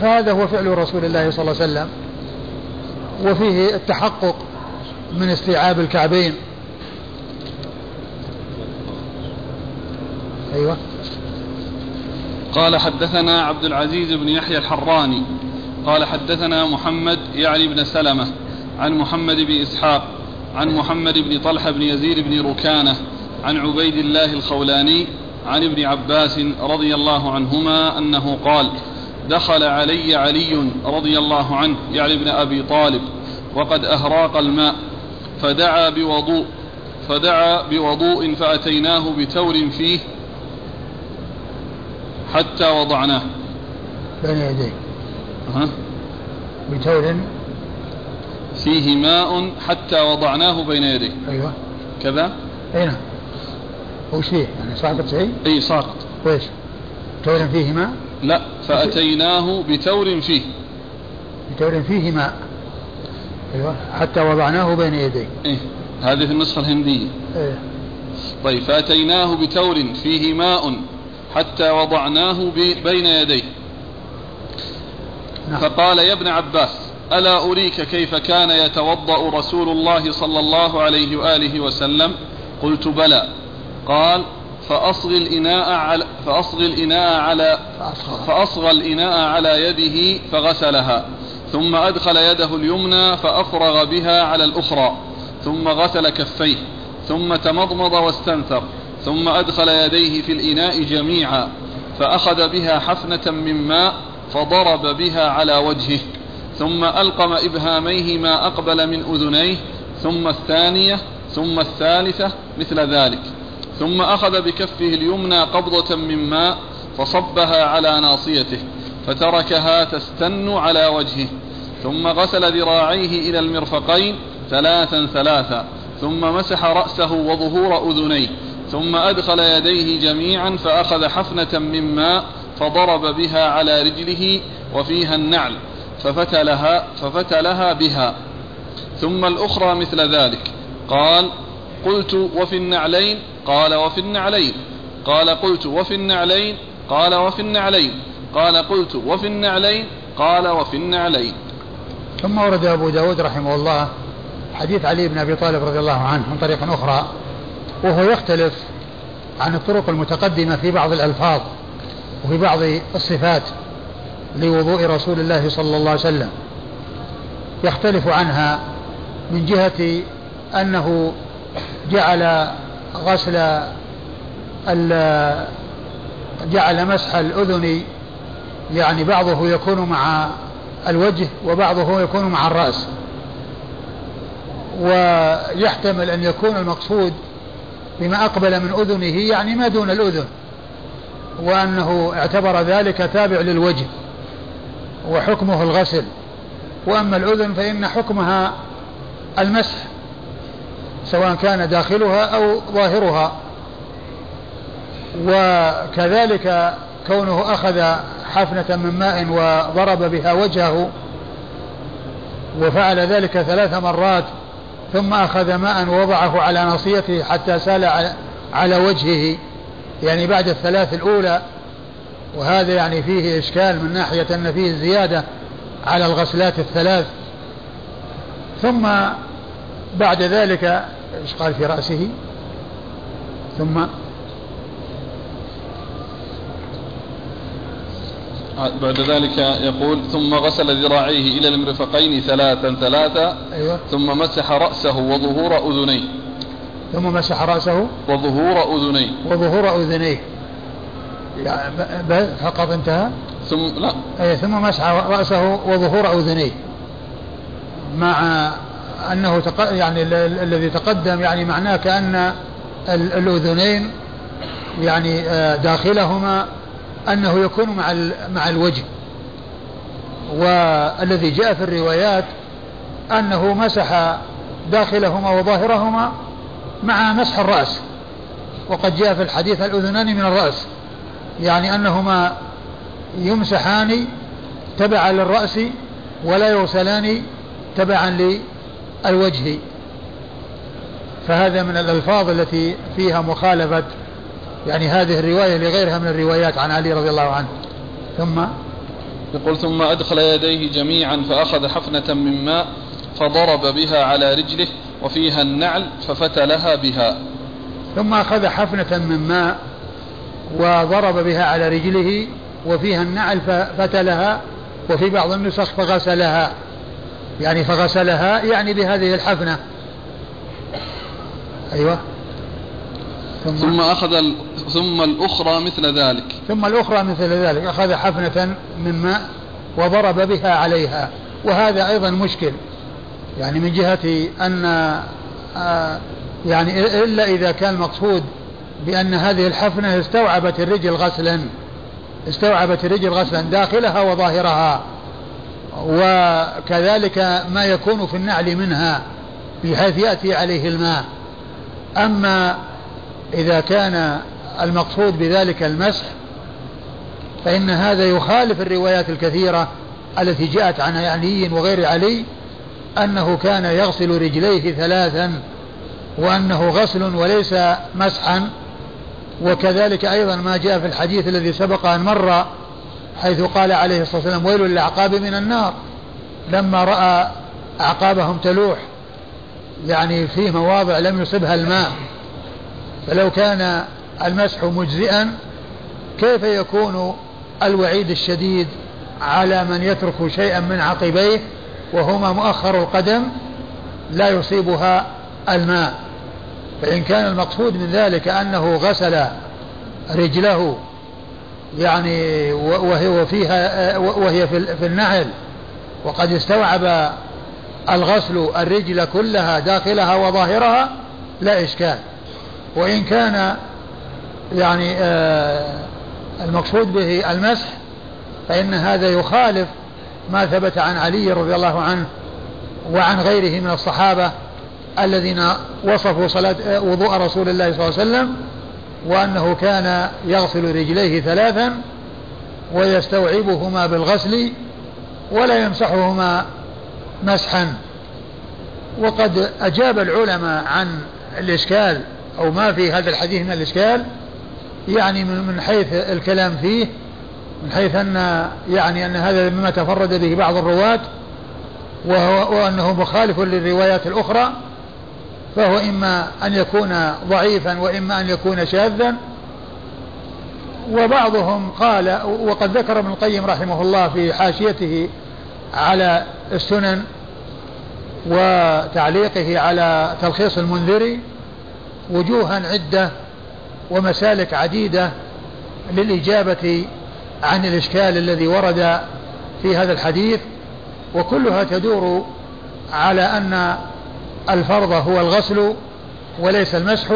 فهذا هو فعل رسول الله صلى الله عليه وسلم. وفيه التحقق من استيعاب الكعبين. أيوة. قال حدثنا عبد العزيز بن يحيى الحراني. قال حدثنا محمد يعني بن سلمة عن محمد بن إسحاق عن محمد بن طلحة بن يزيد بن ركانة عن عبيد الله الخولاني عن ابن عباس رضي الله عنهما أنه قال دخل علي علي رضي الله عنه يعني ابن أبي طالب وقد أهراق الماء فدعا بوضوء فدعا بوضوء فأتيناه بتور فيه حتى وضعناه. بين يديه. ها؟ بتور فيه ماء حتى وضعناه بين يديه. أيوة. كذا؟ أي نعم. وش فيه يعني ساقط شيء أي ساقط وإيش؟ تور فيه ماء؟ لا فأتيناه بتور فيه. بتور فيه ماء. أيوة. حتى وضعناه بين يديه. إيه هذه في النسخة الهندية. إيه. طيب فأتيناه بتور فيه ماء حتى وضعناه بين يديه. نعم. فقال يا ابن عباس ألا أريك كيف كان يتوضأ رسول الله صلى الله عليه وآله وسلم؟ قلت بلى. قال فأصغي الإناء على فأصغي الإناء على فأصغى الإناء على يده فغسلها. ثم أدخل يده اليمنى فأفرغ بها على الأخرى. ثم غسل كفيه. ثم تمضمض واستنثر. ثم أدخل يديه في الإناء جميعا. فأخذ بها حفنة من ماء فضرب بها على وجهه ثم ألقم إبهاميه ما أقبل من أذنيه ثم الثانية ثم الثالثة مثل ذلك ثم أخذ بكفه اليمنى قبضة من ماء فصبها على ناصيته فتركها تستن على وجهه ثم غسل ذراعيه إلى المرفقين ثلاثا ثلاثا ثم مسح رأسه وظهور أذنيه ثم أدخل يديه جميعا فأخذ حفنة من ماء فضرب بها على رجله وفيها النعل ففتلها, ففتلها بها. ثم الأخرى مثل ذلك. قال قلت وفي النعلين؟ قال وفي النعلين. قال قلت وفي النعلين؟ قال وفي النعلين. قال قلت وفي النعلين؟ قال وفي النعلين. ثم ورد أبو داود رحمه الله حديث علي بن أبي طالب رضي الله عنه من طريق أخرى وهو يختلف عن الطرق المتقدمة في بعض الألفاظ. وفي بعض الصفات لوضوء رسول الله صلى الله عليه وسلم يختلف عنها من جهة أنه جعل غسل جعل مسح الأذن يعني بعضه يكون مع الوجه وبعضه يكون مع الرأس. ويحتمل أن يكون المقصود بما أقبل من أذنه يعني ما دون الأذن. وأنه اعتبر ذلك تابع للوجه وحكمه الغسل. وأما الأذن فإن حكمها المسح سواء كان داخلها أو ظاهرها. وكذلك كونه أخذ حفنة من ماء وضرب بها وجهه وفعل ذلك ثلاث مرات ثم أخذ ماء ووضعه على ناصيته حتى سال على وجهه. يعني بعد الثلاث الأولى وهذا يعني فيه إشكال من ناحية أن فيه زيادة على الغسلات الثلاث. ثم بعد ذلك إيش قال في رأسه؟ ثم بعد ذلك يقول ثم غسل ذراعيه إلى المرفقين ثلاثا ثلاثا أيوة. ثم مسح رأسه وظهور أذنيه. ثم مسح رأسه وظهور أذنيه. وظهور أذنيه. يعني فقط انتهى؟ ثم لا. أي ثم مسح رأسه وظهور أذنيه. مع أنه تق... يعني الذي تقدم يعني معناه كأن الأذنين يعني آه، داخلهما أنه يكون مع مع الوجه. والذي جاء في الروايات أنه مسح داخلهما وظاهرهما مع مسح الرأس. وقد جاء في الحديث الأذنان من الرأس. يعني أنهما يمسحان تبعا للرأس ولا يغسلان تبعا للوجه. فهذا من الألفاظ التي فيها مخالفة. يعني هذه الرواية لغيرها من الروايات عن علي رضي الله عنه. ثم يقول ثم أدخل يديه جميعا فأخذ حفنة من ماء فضرب بها على رجله وفيها النعل ففتلها بها. ثم أخذ حفنة من ماء وضرب بها على رجله وفيها النعل ففتلها وفي بعض النسخ فغسلها. يعني فغسلها يعني بهذه الحفنة. أيوة. ثم, ثم أخذ. ثم الأخرى مثل ذلك. ثم الأخرى مثل ذلك. أخذ حفنة من ماء وضرب بها عليها. وهذا أيضا مشكل. يعني من جهة أن آه يعني إلا إذا كان المقصود بأن هذه الحفنة استوعبت الرجل غسلا استوعبت الرجل غسلا داخلها وظاهرها وكذلك ما يكون في النعل منها بحيث يأتي عليه الماء. أما إذا كان المقصود بذلك المسح فإن هذا يخالف الروايات الكثيرة التي جاءت عن علي وغير علي أنه كان يغسل رجليه ثلاثا وأنه غسل وليس مسحا. وكذلك أيضا ما جاء في الحديث الذي سبق أن مر حيث قال عليه الصلاة والسلام ويل للأعقاب من النار. لما رأى أعقابهم تلوح يعني في مواضع لم يصبها الماء. فلو كان المسح مجزئا كيف يكون الوعيد الشديد على من يترك شيئا من عقبيه؟ وهما مؤخر القدم لا يصيبها الماء. فإن كان المقصود من ذلك أنه غسل رجله يعني وهي فيها وهي في النعل وقد استوعب الغسل الرجل كلها داخلها وظاهرها لا إشكال. وإن كان يعني آه المقصود به المسح فإن هذا يخالف ما ثبت عن علي رضي الله عنه وعن غيره من الصحابة الذين وصفوا صلاة وضوء رسول الله صلى الله عليه وسلم وأنه كان يغسل رجليه ثلاثا ويستوعبهما بالغسل ولا يمسحهما مسحا. وقد أجاب العلماء عن الإشكال أو ما في هذا الحديث من الإشكال يعني من حيث الكلام فيه من حيث أن يعني أن هذا مما تفرد به بعض الرواة وهو وأنه مخالف للروايات الأخرى فهو إما أن يكون ضعيفا وإما أن يكون شاذا. وبعضهم قال وقد ذكر ابن القيم رحمه الله في حاشيته على السنن وتعليقه على تلخيص المنذري وجوها عدة ومسالك عديدة للإجابة عن الإشكال الذي ورد في هذا الحديث وكلها تدور على أن الفرض هو الغسل وليس المسح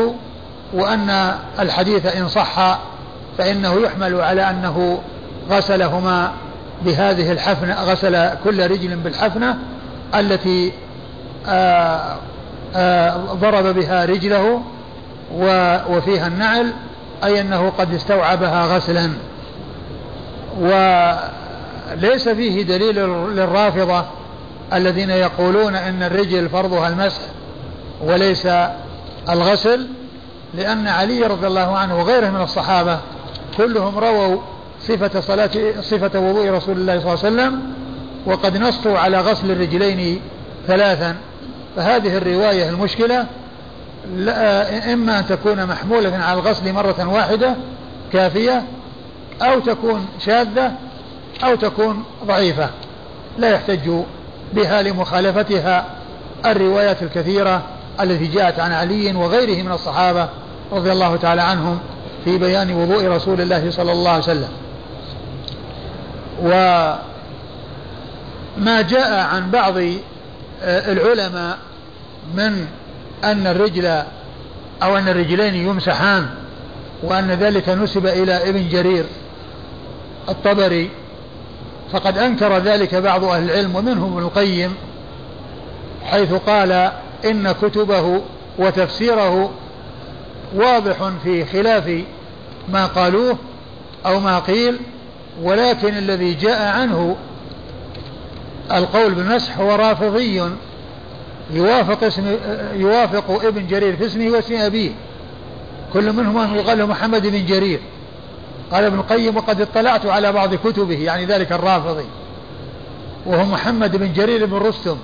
وأن الحديث إن صح فإنه يحمل على أنه غسلهما بهذه الحفنة غسل كل رجل بالحفنة التي آآ آه، آآ آه، ضرب بها رجله وفيها النعل أي أنه قد استوعبها غسلا. وليس فيه دليل للرافضة الذين يقولون أن الرجل فرضها المسح وليس الغسل لأن علي رضي الله عنه وغيره من الصحابة كلهم رووا صفة صلاة صفة وضوء رسول الله صلى الله عليه وسلم وقد نصوا على غسل الرجلين ثلاثا. فهذه الرواية المشكلة إما أن تكون محمولة على الغسل مرة واحدة كافية أو تكون شاذة أو تكون ضعيفة. لا يحتج بها لمخالفتها الروايات الكثيرة التي جاءت عن علي وغيره من الصحابة رضي الله تعالى عنهم في بيان وضوء رسول الله صلى الله عليه وسلم. وما جاء عن بعض آه، العلماء من أن الرجل أو أن الرجلين يمسحان وأن ذلك نسب إلى ابن جرير. الطبري فقد أنكر ذلك بعض أهل العلم ومنهم ابن القيم حيث قال إن كتبه وتفسيره واضح في خلاف ما قالوه أو ما قيل ولكن الذي جاء عنه القول بالمسح هو رافضي يوافق اسم يوافق ابن جرير في اسمه واسم أبيه. كل منهما يقال له محمد بن جرير. قال ابن القيم وقد اطلعت على بعض كتبه يعني ذلك الرافضي وهو محمد بن جرير بن رستم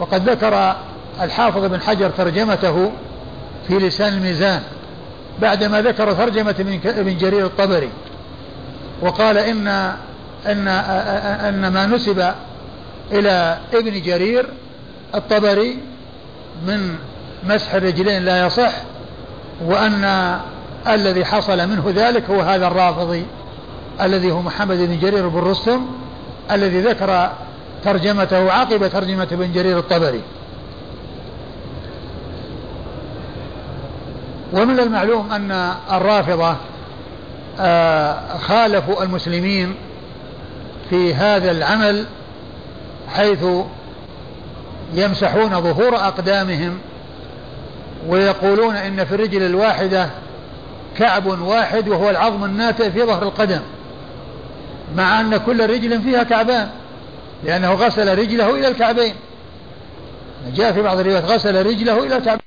وقد ذكر الحافظ بن حجر ترجمته في لسان الميزان بعدما ذكر ترجمة ابن جرير الطبري وقال إن أن أن ما نسب إلى ابن جرير الطبري من مسح الرجلين لا يصح وأن الذي حصل منه ذلك هو هذا الرافضي الذي هو محمد بن جرير بن رستم الذي ذكر ترجمته عقب ترجمة ابن جرير الطبري. ومن المعلوم أن الرافضة آه، خالفوا المسلمين في هذا العمل حيث يمسحون ظهور أقدامهم ويقولون إن في الرجل الواحدة كعب واحد وهو العظم الناتئ في ظهر القدم مع أن كل رجل فيها كعبان لأنه غسل رجله إلى الكعبين. جاء في بعض الروايات غسل رجله إلى الكعبين.